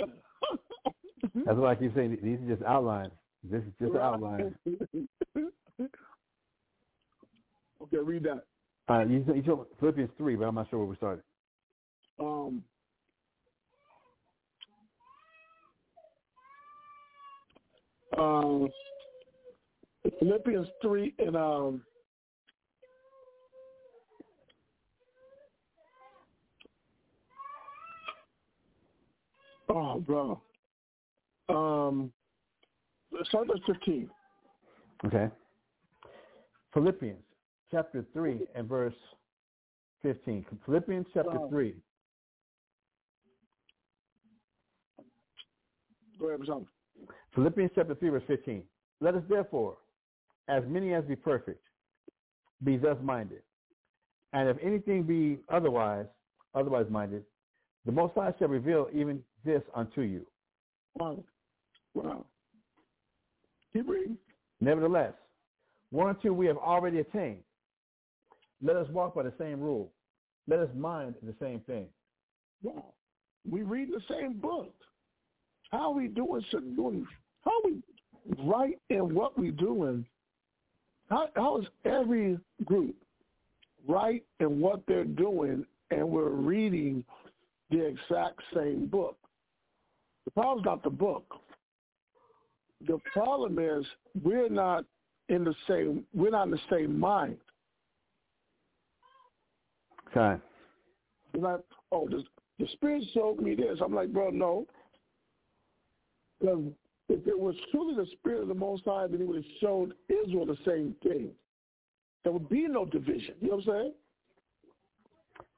That's why I keep saying these are just outlines. This is just outline. okay, read that. Uh, you, you told Philippians 3, but I'm not sure where we started. Um, um, Philippians 3 and um, oh, bro. Um, start at 15. Okay. Philippians chapter 3 and verse 15. Philippians chapter Oh. 3. Go ahead. Philippians chapter 3 verse 15. Let us therefore, as many as be perfect, be thus minded. And if anything be otherwise, otherwise minded, the Most High shall reveal even this unto you. Wow. Wow. Keep reading. Nevertheless, one or two we have already attained. Let us walk by the same rule. Let us mind the same thing. Wow. We read the same book. How are we doing? so- doing how are we right in what we doing? How, how is every group right in what they're doing and we're reading the exact same book? The problem's not the book. The problem is we're not in the same we're not in the same mind. Okay. Oh, the, the Spirit showed me this. I'm like, bro, no. Because if it was truly the Spirit of the Most High, then he would have showed Israel the same thing. There would be no division. You know what I'm saying?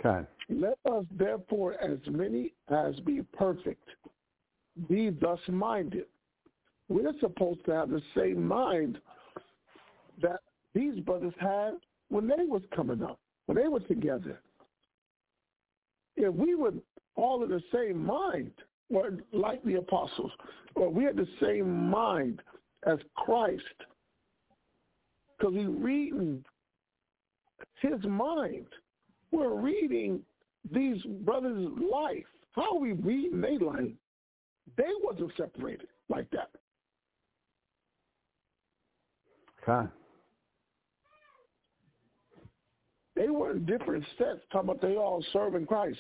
Okay. Let us therefore, as many as be perfect, be thus minded. We're supposed to have the same mind that these brothers had when they was coming up, when they were together. If we were all in the same mind, or like the apostles, or we had the same mind as Christ, because we're reading his mind. We're reading these brothers' life. How are we reading their life? They wasn't separated like that. Okay. They were in different sets, talking about they all serving Christ.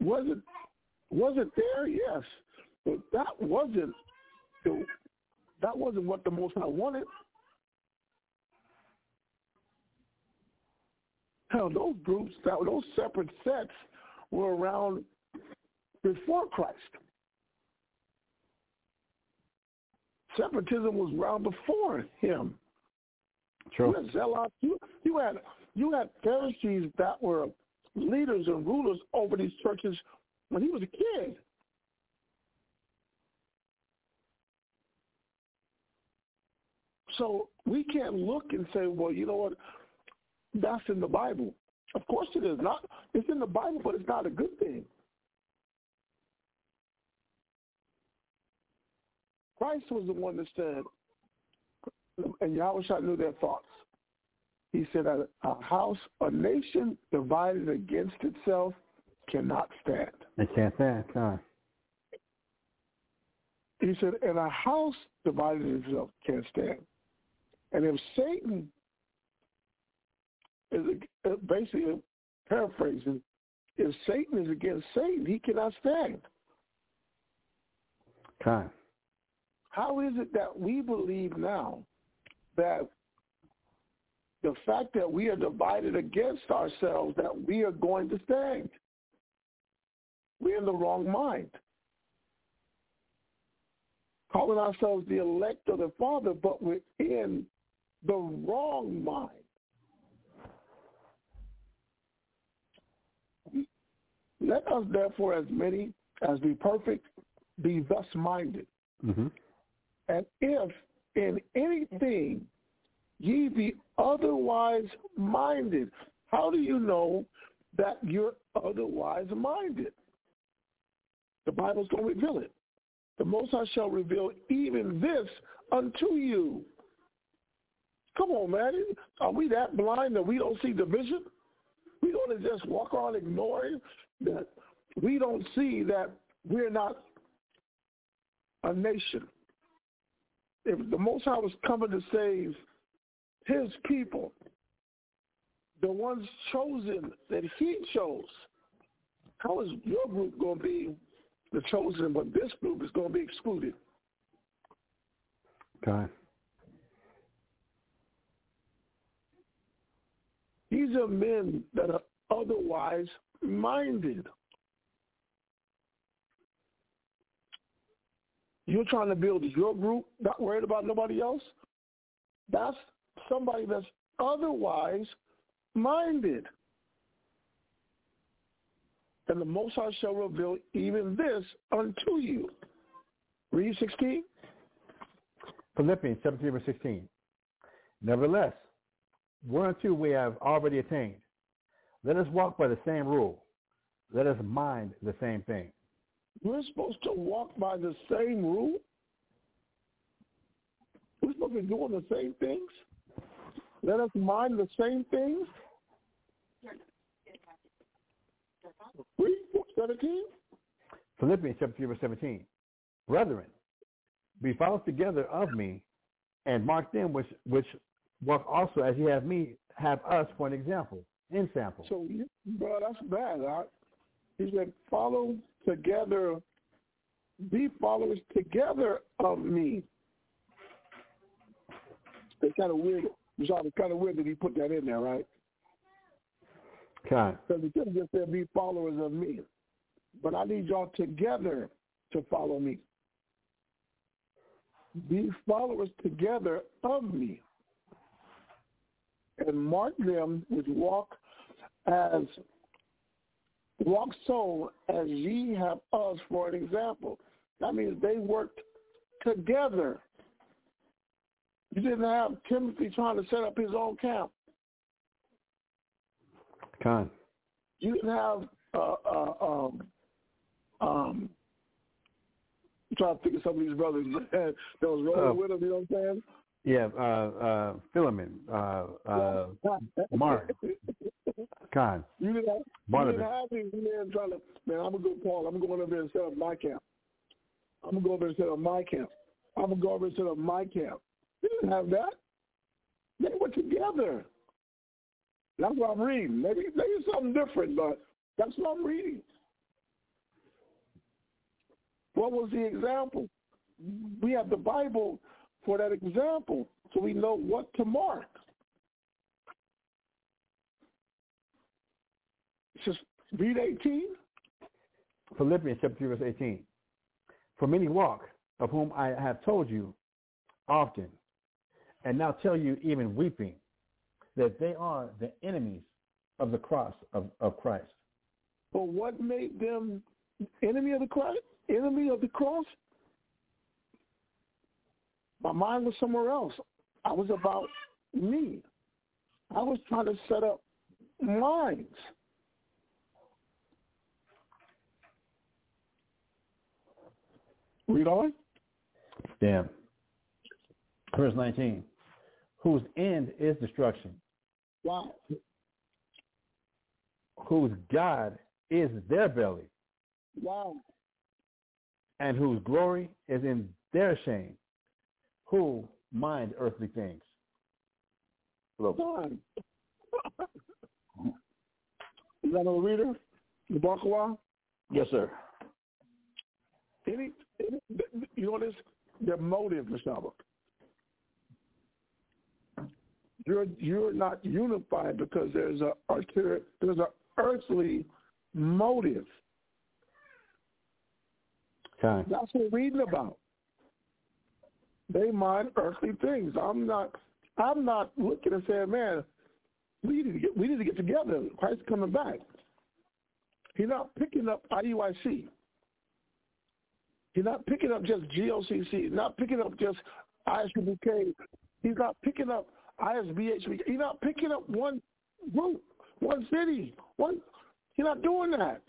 Was it was it there? Yes. But that wasn't the, that wasn't what the Most High wanted. Hell, those groups, that those separate sets were around before Christ. Separatism was around before him. True. You had zealots. You, you had you had Pharisees that were leaders and rulers over these churches when he was a kid. So we can't look and say, well, you know what, that's in the Bible. Of course it is. Not it's in the Bible, but it's not a good thing. Christ was the one that said, and Yahweh knew their thoughts. He said a house, a nation divided against itself cannot stand. They can't stand. Huh. He said, and a house divided itself can't stand. And if Satan is uh, basically paraphrasing, if Satan is against Satan, he cannot stand. Okay. How is it that we believe now that the fact that we are divided against ourselves, that we are going to stand? We're in the wrong mind. Calling ourselves the elect of the Father, but we're in the wrong mind. Let us therefore, as many as be perfect, be thus minded. Mm-hmm. And if in anything ye be otherwise minded, how do you know that you're otherwise minded? The Bible's going to reveal it. The Most High shall reveal even this unto you. Come on, man. Are we that blind that we don't see division? We going to just walk on ignoring that we don't see that we're not a nation. If the Most High was coming to save his people, the ones chosen that he chose, how is your group going to be the chosen, but this group is going to be excluded? Okay. These are men that are otherwise minded. You're trying to build your group, not worried about nobody else. That's somebody that's otherwise minded. And the Most High shall reveal even this unto you. Read 16. Philippians 17 verse 16. Nevertheless, whereunto we have already attained, let us walk by the same rule. Let us mind the same thing. We're supposed to walk by the same rule? We're supposed to be doing the same things? Let us mind the same things? Read 17. Philippians chapter verse 17. Brethren, be followers together of me, and mark them which which walk also as ye have me, have us for an example, in sample. So, bro, that's bad. Right? He said, follow together, be followers together of me. It's kind of weird. It's kind of weird that he put that in there, right? Okay. Because he could have just said, be followers of me. But I need y'all together to follow me. Be followers together of me. And mark them which walk as walk so as ye have us for an example. That means they worked together. You didn't have Timothy trying to set up his own camp. Con. You didn't have uh, uh, um, um, I'm trying to think of some of these brothers that was rolling Uh, with him. You know what I'm saying? Yeah, uh, uh, Philemon, uh, uh, Mark, Con, You didn't have, you didn't have these men trying to, man, I'm going to go, Paul, I'm going over there and set up my camp. I'm going to go over there and set up my camp. I'm going to go over and set up my camp. You didn't have that. They were together. That's what I'm reading. Maybe maybe something different, but that's what I'm reading. What was the example? We have the Bible for that example, so we know what to mark. Just read 18. Philippians chapter 3, verse 18. For many walk, of whom I have told you often, and now tell you even weeping, that they are the enemies of the cross of, of Christ. But what made them enemy of the cross? Enemy of the cross? My mind was somewhere else. I was about me. I was trying to set up minds. Read on. Damn. Verse 19. Whose end is destruction. Wow. Whose God is their belly. Wow. And whose glory is in their shame. Who mind earthly things. Look. Is that a reader? The Barkawa? Yes, sir. Any, any, you know this? Their motive, Mr. You're you're not unified because there's a there's a earthly motive. Okay. That's what we're reading about. They mind earthly things. I'm not I'm not looking and saying, man, we need to get we need to get together. Christ's coming back. He's not picking up IUIC. He's not picking up just GOCC. He's not picking up just ISBK. He's not picking up ISBH. He's not picking up one group, one city. One. He's not doing that.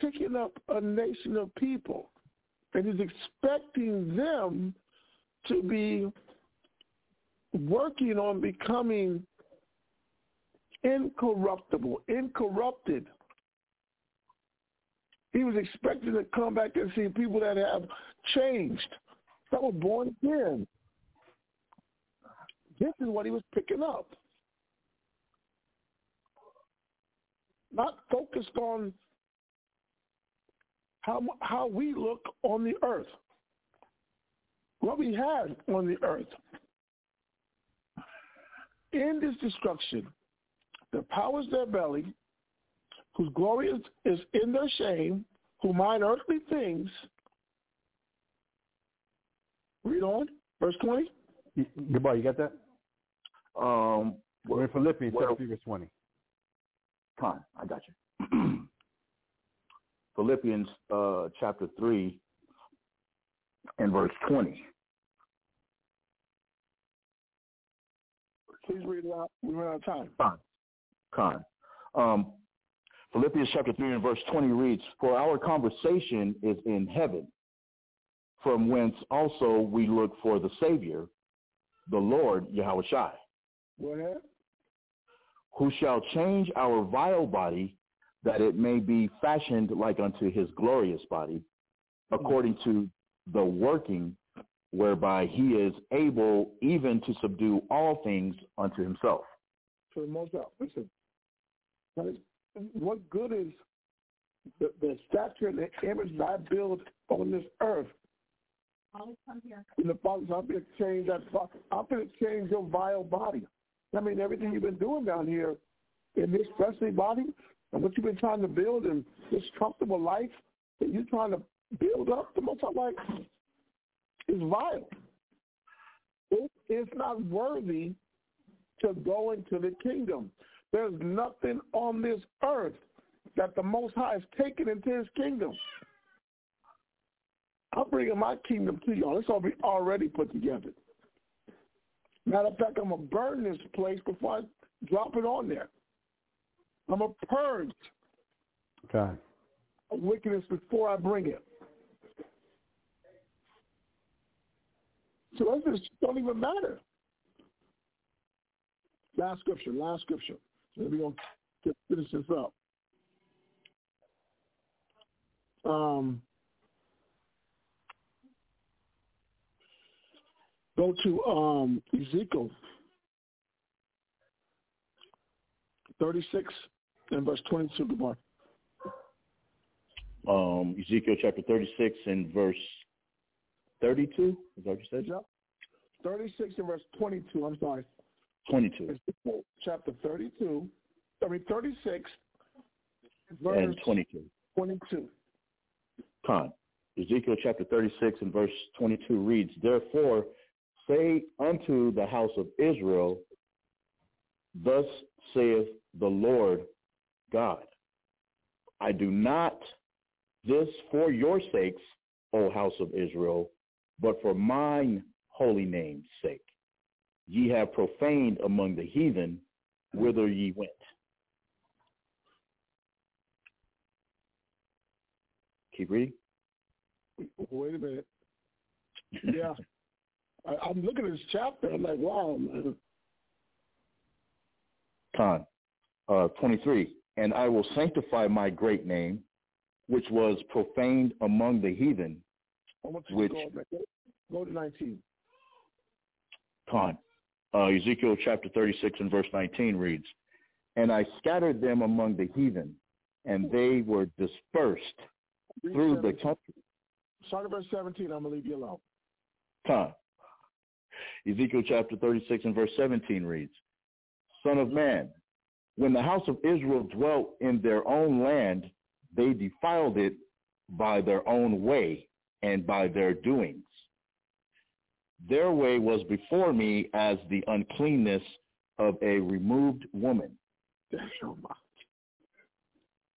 Picking up a nation of people, and he's expecting them to be working on becoming incorruptible, incorrupted. He was expecting to come back and see people that have changed, that were born again. This is what he was picking up. Not focused on how how we look on the earth, what we have on the earth. In this destruction, the powers their belly, whose glory is, is in their shame, who mind earthly things. Read on, verse 20. Goodbye, you got that? Um, We're in Philippians well- chapter 3, verse 20. Con, I got you. Philippians uh, chapter 3 and verse 20. Please read it out. We run out of time. Con. Con. Um, Philippians chapter 3 and verse 20 reads, For our conversation is in heaven, from whence also we look for the Savior, the Lord Yahweh Shai, Go ahead. who shall change our vile body, that it may be fashioned like unto his glorious body, according to the working whereby he is able even to subdue all things unto himself. For the most part, listen. What good is the, the stature and the image that I build on this earth? In the Father, I'm going to change that. I'm going to change your vile body. I mean, everything you've been doing down here in this fleshly body and what you've been trying to build in this comfortable life that you're trying to build up, the Most High like is vile. It is not worthy to go into the kingdom. There's nothing on this earth that the Most High has taken into his kingdom. I'm bringing my kingdom to y'all. It's already put together. Matter of fact, I'm going to burn this place before I drop it on there. I'm going to purge Okay. wickedness before I bring it. So just don't even matter. Last scripture, last scripture. So we're going to finish this up. Um, go to um, Ezekiel 36 and verse 22, Gabar. Um, Ezekiel chapter 36 and verse 32. Is that what you said? Yep. 36 and verse 22. I'm sorry. 22 Ezekiel chapter 32. I mean 36 verse and 22. 22. Con. Ezekiel chapter 36 and verse 22 reads, Therefore say unto the house of Israel, Thus saith the Lord God, I do not this for your sakes, O house of Israel, but for mine holy name's sake. Ye have profaned among the heathen whither ye went. Keep reading. Wait a minute. Yeah. I, I'm looking at this chapter. I'm like, wow, man. Con. Uh, 23. And I will sanctify my great name, which was profaned among the heathen, I want you Which- go, to 19. Con. Uh, Ezekiel chapter 36 and verse 19 reads, And I scattered them among the heathen, and they were dispersed through the country. Start at verse 17. I'm going to leave you alone. Con. Ezekiel chapter 36 and verse 17 reads, Son of man, when the house of Israel dwelt in their own land, they defiled it by their own way and by their doings. Their way was before me as the uncleanness of a removed woman. Damn.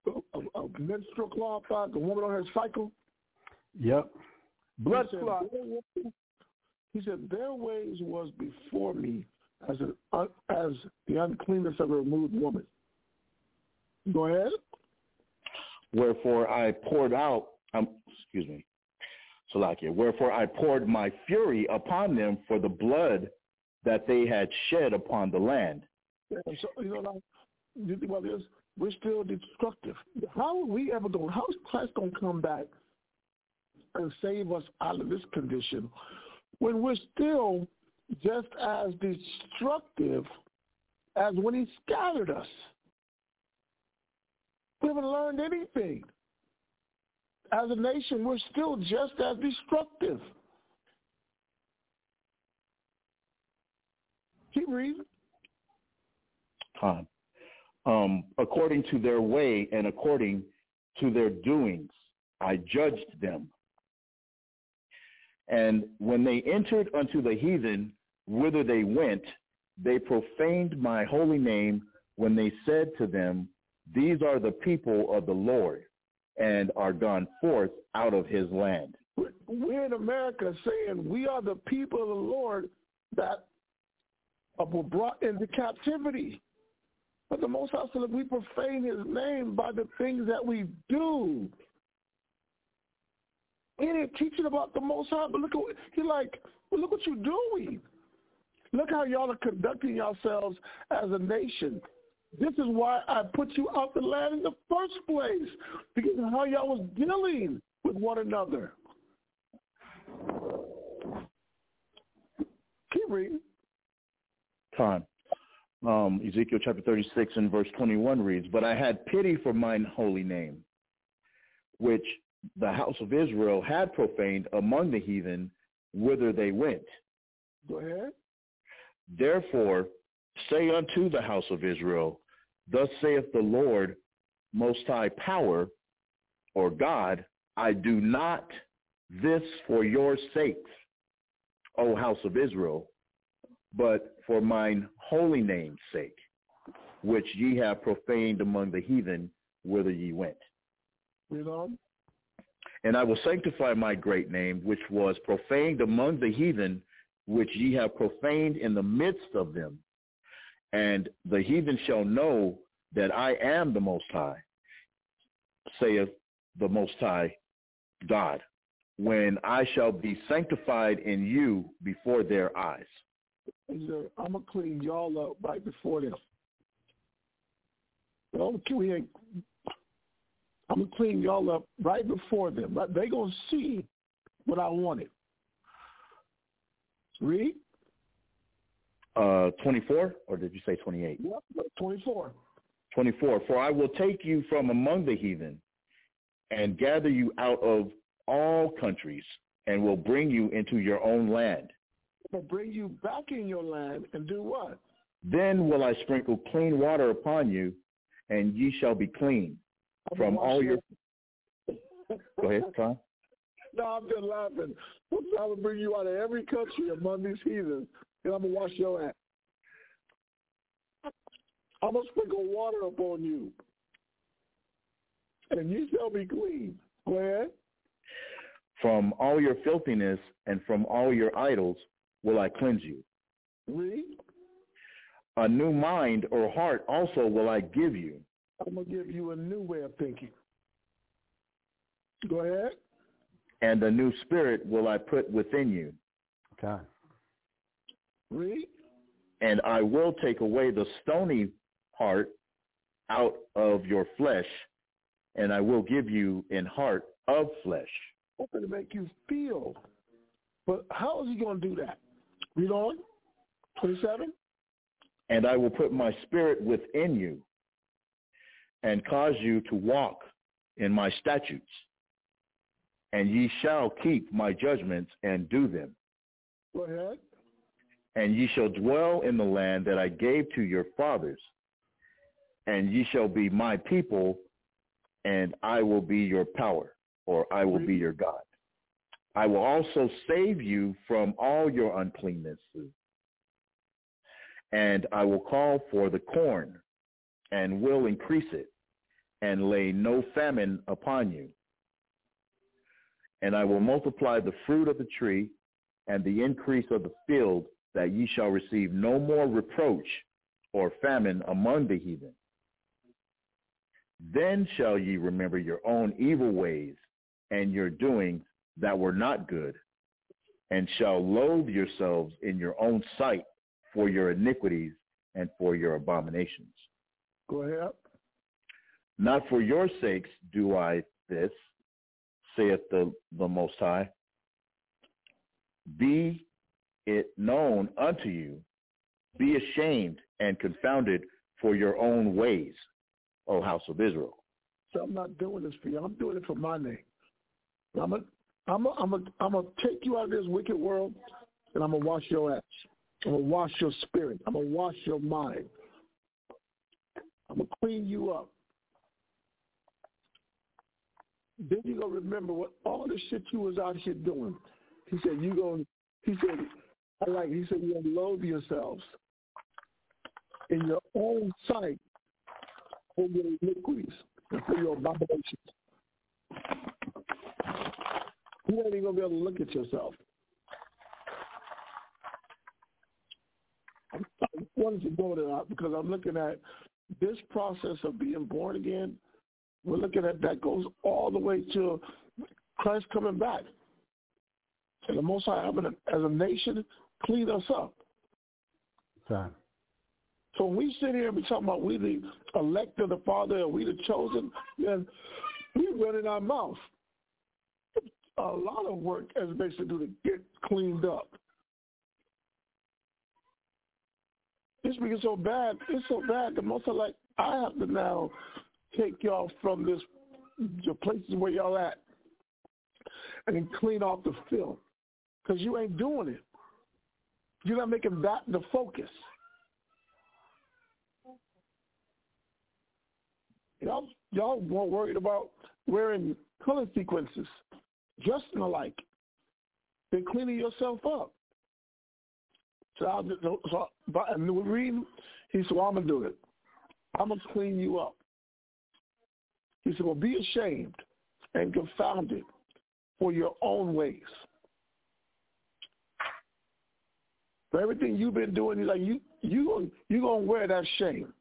A, a, a menstrual cloth, uh, the woman on her cycle. Yep. Blood clot. He said, their ways was before me as an un, as the uncleanness of a removed woman. Go ahead. Wherefore I poured out, um, excuse me, Salakia, wherefore I poured my fury upon them for the blood that they had shed upon the land. And so, you know, now, you think about this, we're still destructive. How are we ever going, how is Christ going to come back and save us out of this condition when we're still just as destructive as when he scattered us? We haven't learned anything. As a nation, we're still just as destructive. Keep reading. Con. Um, according to their way and according to their doings, I judged them. And when they entered unto the heathen, whither they went, they profaned my holy name when they said to them, These are the people of the Lord, and are gone forth out of his land. We're in America saying we are the people of the Lord that were brought into captivity. But the Most High we profane his name by the things that we do. We ain't teaching about the Most High, but look at he like, well, look what you're doing. Look how y'all are conducting yourselves as a nation. This is why I put you out the land in the first place, because of how y'all was dealing with one another. Keep reading. Time. Um, Ezekiel chapter 36 and verse 21 reads, But I had pity for mine holy name, which the house of Israel had profaned among the heathen whither they went. Go ahead. Therefore say unto the house of Israel, Thus saith the Lord Most High Power, or God, I do not this for your sakes, O house of Israel, but for mine holy name's sake, which ye have profaned among the heathen whither ye went. Read on. And I will sanctify my great name, which was profaned among the heathen, which ye have profaned in the midst of them. And the heathen shall know that I am the Most High, saith the Most High God, when I shall be sanctified in you before their eyes. I'm gonna clean y'all up right before them. Well, we I'm gonna clean y'all up right before them. Right? They gonna see what I wanted. Read. Uh, 24, or did you say 28? Yep. 24. 24, for I will take you from among the heathen and gather you out of all countries and will bring you into your own land. But bring you back in your land and do what? Then will I sprinkle clean water upon you, and ye shall be clean from all your. Go ahead, Tom. No, I'm just laughing. I'm to bring you out of every country among these heathens, and I'm to wash your ass. I'm to sprinkle water upon you, and you shall be clean. Go ahead. From all your filthiness and from all your idols will I cleanse you. Read. A new mind or heart also will I give you. I'm going to give you a new way of thinking. Go ahead. And a new spirit will I put within you. Okay. Read. And I will take away the stony heart out of your flesh, and I will give you an heart of flesh. I'm going to make you feel. But how is he going to do that? Read on. 27. And I will put my spirit within you and cause you to walk in my statutes, and ye shall keep my judgments and do them. Go ahead. And ye shall dwell in the land that I gave to your fathers, and ye shall be my people, and I will be your power, or I will be your God. I will also save you from all your uncleannesses, and I will call for the corn, and will increase it, and lay no famine upon you. And I will multiply the fruit of the tree and the increase of the field, that ye shall receive no more reproach or famine among the heathen. Then shall ye remember your own evil ways and your doings that were not good, and shall loathe yourselves in your own sight for your iniquities and for your abominations. Go ahead. Not for your sakes do I this, saith the, the Most High. Be it known unto you, be ashamed and confounded for your own ways, O house of Israel. So I'm not doing this for you. I'm doing it for my name. I'm going I'm a, I'm a, I'm gonna take you out of this wicked world, and I'm gonna wash your ass. I'm gonna wash your spirit. I'm gonna wash your mind. I'm gonna clean you up. Then you're gonna remember what all the shit you was out here doing. He said you gonna. He said I like. He said you're gonna loathe yourselves in your own sight for your iniquities and for your abominations. You ain't even gonna be able to look at yourself. I wanted to go to that because I'm looking at this process of being born again. We're looking at that goes all the way to Christ coming back. And the Most High as a nation, clean us up. Time. So when we sit here and we talk about we the elect of the Father and we the chosen, then we run in our mouth. A lot of work as basically do to get cleaned up. It's because so bad. It's so bad The most of like I have to now take y'all from this the places where y'all at and clean off the film because you ain't doing it. You're not making that the focus. Y'all, y'all weren't worried about wearing color sequences, dressing alike, then cleaning yourself up. So, I'll, so but, and reading, he said, well, I'm going to do it. I'm going to clean you up. He said, well, be ashamed and confounded for your own ways. For everything you've been doing, he's like, you, you, you going to wear that shame.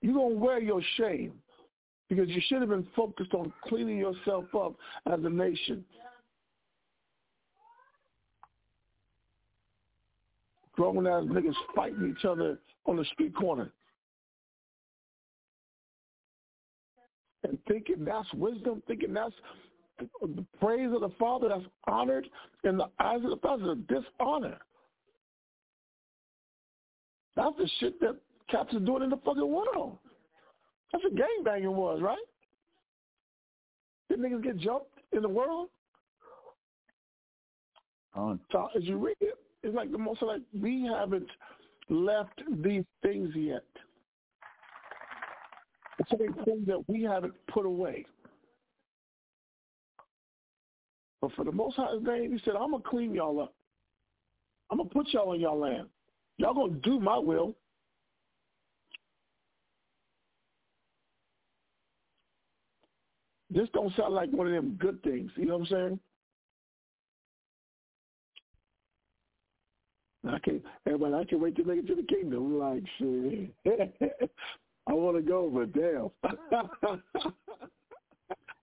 You're going to wear your shame because you should have been focused on cleaning yourself up as a nation. Grown ass niggas fighting each other on the street corner. And thinking that's wisdom, thinking that's the praise of the Father that's honored in the eyes of the Father, dishonor. That's the shit that cats are doing in the fucking world. That's what gangbanging was, right? Did niggas get jumped in the world? On. So as you read it, it's like the most like we haven't left these things yet. It's so many that we haven't put away. But for the Most High's name, he said, I'm going to clean y'all up. I'm going to put y'all in y'all land. Y'all going to do my will. This don't sound like one of them good things. You know what I'm saying? I can't, everybody, I can't wait to make it to the kingdom. Like, shit. I want to go, but damn.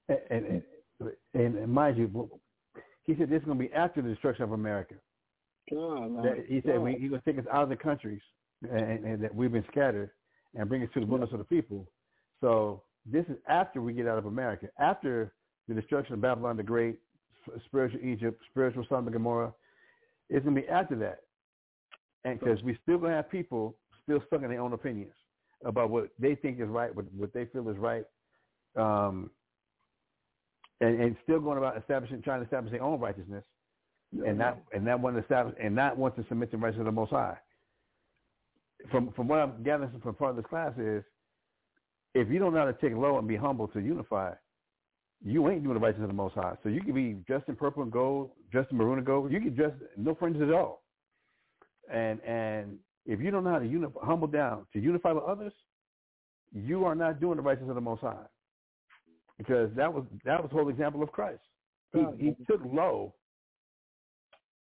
and, and, and, and mind you, he said this is going to be after the destruction of America. God, That, he said we, he's going to take us out of the countries and, and that we've been scattered and bring us to the wilderness of the people. So this is after we get out of America, after the destruction of Babylon the Great, spiritual Egypt, spiritual Sodom and Gomorrah. It's going to be after that. And because we still going to have people still stuck in their own opinions about what they think is right, what, what they feel is right, um, and, and still going about establishing, trying to establish their own righteousness, and not and not want to establish and not want to submit to the righteousness of the Most High. From from what I'm gathering from part of this class is, if you don't know how to take low and be humble to unify, you ain't doing the righteousness of the Most High. So you can be dressed in purple and gold, dressed in maroon and gold. You can dress no fringes at all. And and if you don't know how to humble down to unify with others, you are not doing the righteousness of the Most High. Because that was that was the whole example of Christ. He, he took low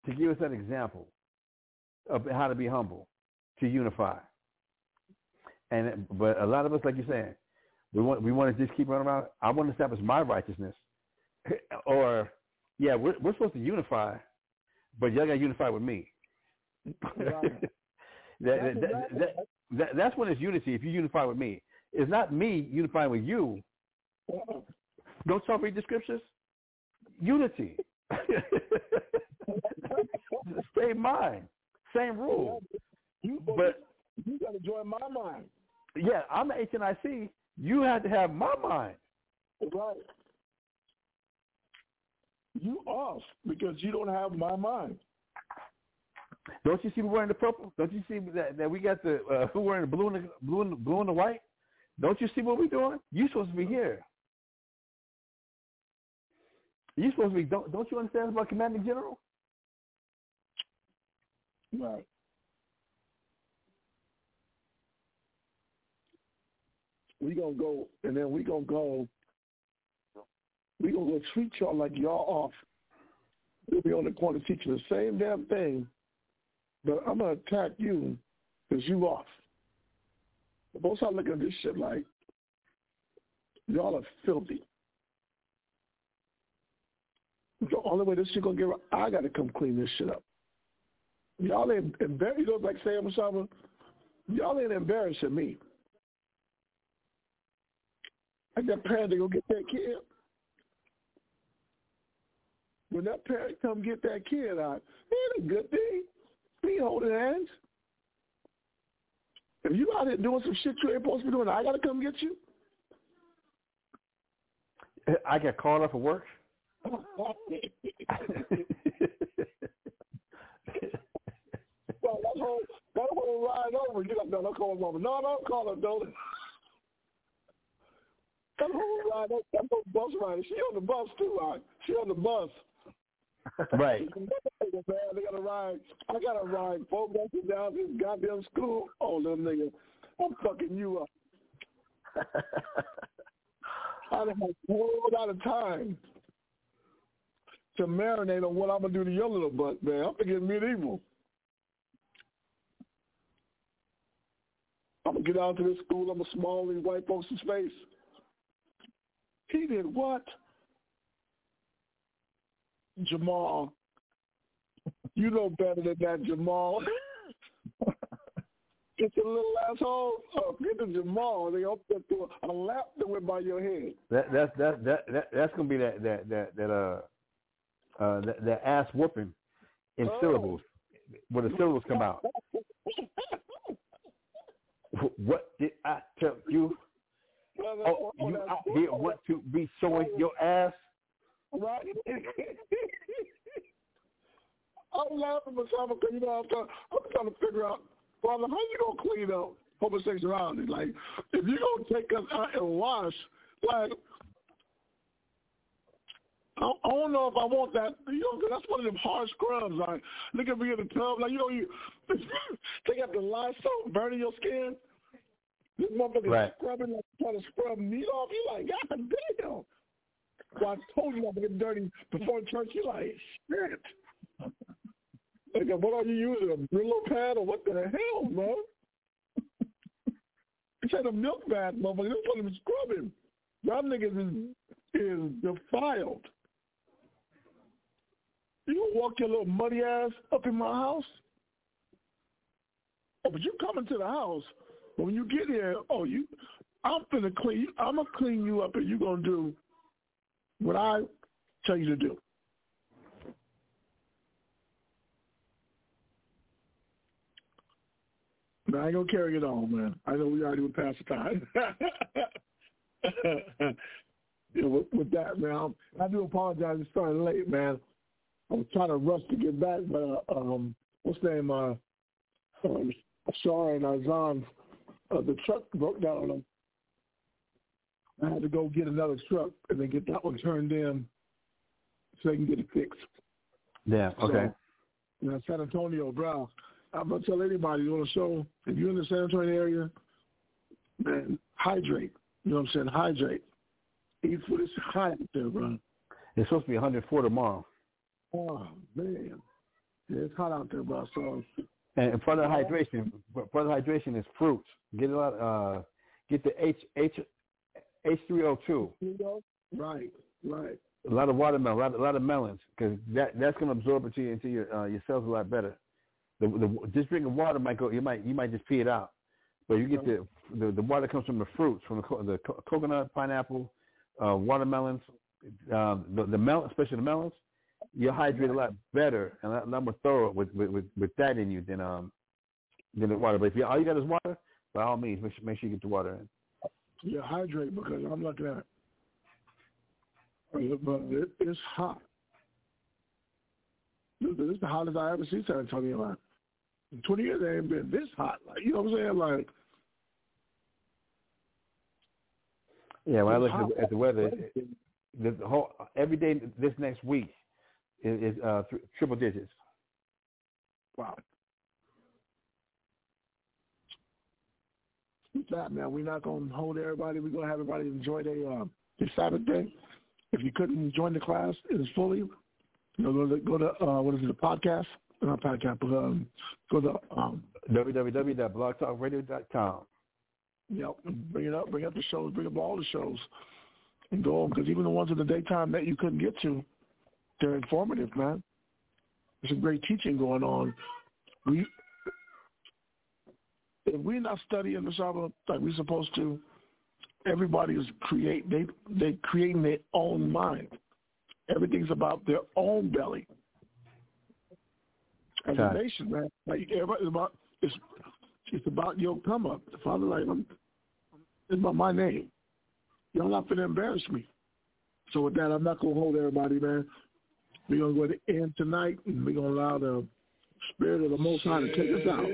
to give us that example of how to be humble, to unify. And but a lot of us, like you're saying, we want we want to just keep running around. I want to establish my righteousness, or yeah, we're we're supposed to unify, but y'all got to unify with me. Right. That, that, that, that, that, that's when it's unity. If you unify with me, it's not me unifying with you. Don't y'all read the scriptures? Unity. Same mind, same rule. You, But you got to join my mind. yeah, I'm the HNIC. You have to have my mind. Right. You off because you don't have my mind. Don't you see me wearing the purple? Don't you see that, that we got the uh, who wearing the blue and the blue and the, blue and the white? Don't you see what we're doing? You supposed to be here. You supposed to be. Don't don't you understand about commanding general? Right. We gonna go, and then we gonna go. We gonna go treat y'all like y'all off. We'll be on the corner teaching the same damn thing, but I'm gonna attack you because you off. Both sides looking at this shit like y'all are filthy. The only way this shit gonna get right, I gotta come clean this shit up. Y'all ain't embarrassed. You know, like Sam Shaba, y'all ain't embarrassing me. I got parent to go get that kid. When that parent come get that kid out, ain't a good thing. Ain't holding hands. If you out here doing some shit you ain't supposed to be doing, I gotta come get you. I got called up for work. Well, that whole that whole ride over, you like, no, don't call her mama. No, don't call her, don't. That whole ride, that, that whole bus ride, she on the bus too, right? She on the bus. Right. Man, they gotta ride. I gotta ride four buses down this goddamn school. Oh, little nigga, I'm fucking you up. I done had a whole lot of time to marinate on what I'm gonna do to your little butt, man. I'm thinking medieval. I'm gonna get out to this school. I'm gonna small these white folks' face. He did what? Jamal. You know better than that, Jamal. Get your little asshole up. Get to Jamal. They up there to a lap that went by your head. That that's that that, that that's gonna be that that that that uh uh that, that ass whooping in Oh. syllables when the syllables come out. What did I tell you? Brother, Oh, you out here want to be showing your ass? Right? I'm laughing myself because you know I'm trying, I'm trying to figure out, brother, how you gonna clean up homosexuality? Like, if you gonna take us out and wash, like, I, don't know if I want that. You know, that's one of them hard scrubs. Like, look at me in the tub. Like, you know, you they got the lye soap burning your skin. This motherfucker Right. scrubbing like trying to scrub meat off. You like, God damn. So I told you not to get dirty before church. You're like, shit. Like, what are you using? A Brillo pad or what the hell, bro? It's like a milk bath, motherfucker. This one is scrubbing. Y'all niggas is, is defiled. You walk your little muddy ass up in my house? Oh, but you coming to the house. But when you get here, oh, you, I'm finna clean you. I'm gonna clean you up, and you gonna do what I tell you to do. I ain't gonna carry it on, man. I know we already went past the time. yeah, with, with that, man, I do apologize. It's starting late, man. I was trying to rush to get back, but uh, um, what's the name? Uh, um, Shar and Azan, uh, the truck broke down on them. I had to go get another truck and then get that one turned in so they can get it fixed. Yeah. Okay. So, you know, San Antonio, bro. I'm gonna tell anybody on the show if you're in the San Antonio area, man, hydrate. You know what I'm saying? Hydrate. Eat food. It's hot out there, bro. It's supposed to be 104 tomorrow. Oh man, yeah, it's hot out there, bro. So And part of the hydration, part of the hydration is fruits. Get a lot. Uh, get the H H H three O two. right, right. A lot of watermelon, a lot, a lot of melons, because that that's going to absorb it into your uh, your cells a lot better. The, the just drinking water might go. You might you might just pee it out, but you get the the, the water comes from the fruits, from the, co- the co- coconut, pineapple, uh, watermelons, um, the the melon, especially the melons. You hydrate a lot better and a lot, lot more thorough with, with with with that in you than um than the water. But if you all you got is water, by all means, make sure, make sure you get the water in. Yeah, hydrate because I'm looking at. But it, it's hot. This this is the hottest I ever see San Antonio. Like, in 20 years, they ain't been this hot. Like, you know what I'm saying? Like, Yeah, when I look hot. at the, weather, it, it- the the whole every day this next week is, is uh, th- triple digits. Wow. That, man, we're not going to hold everybody. We're going to have everybody enjoy their, um, their Sabbath day. If you couldn't join the class, it is fully, you know, go to, go to uh, what is it, the podcast? Not podcast, but um, go to, um, www.blogtalkradio.com. know, bring it up, bring up the shows, bring up all the shows, and go on. Because even the ones in the daytime that you couldn't get to, they're informative, man. There's some great teaching going on. We, if we're not studying the Sabbath like we're supposed to, everybody is create they they creating their own mind. Everything's about their own belly. As a nation, man, like everybody's about it's it's about your come up. The Father, like I'm, it's about my name. Y'all not finna embarrass me. So with that, I'm not gonna hold everybody, man. We're gonna go to the end tonight, and we're gonna allow the Spirit of the Most High to take us out.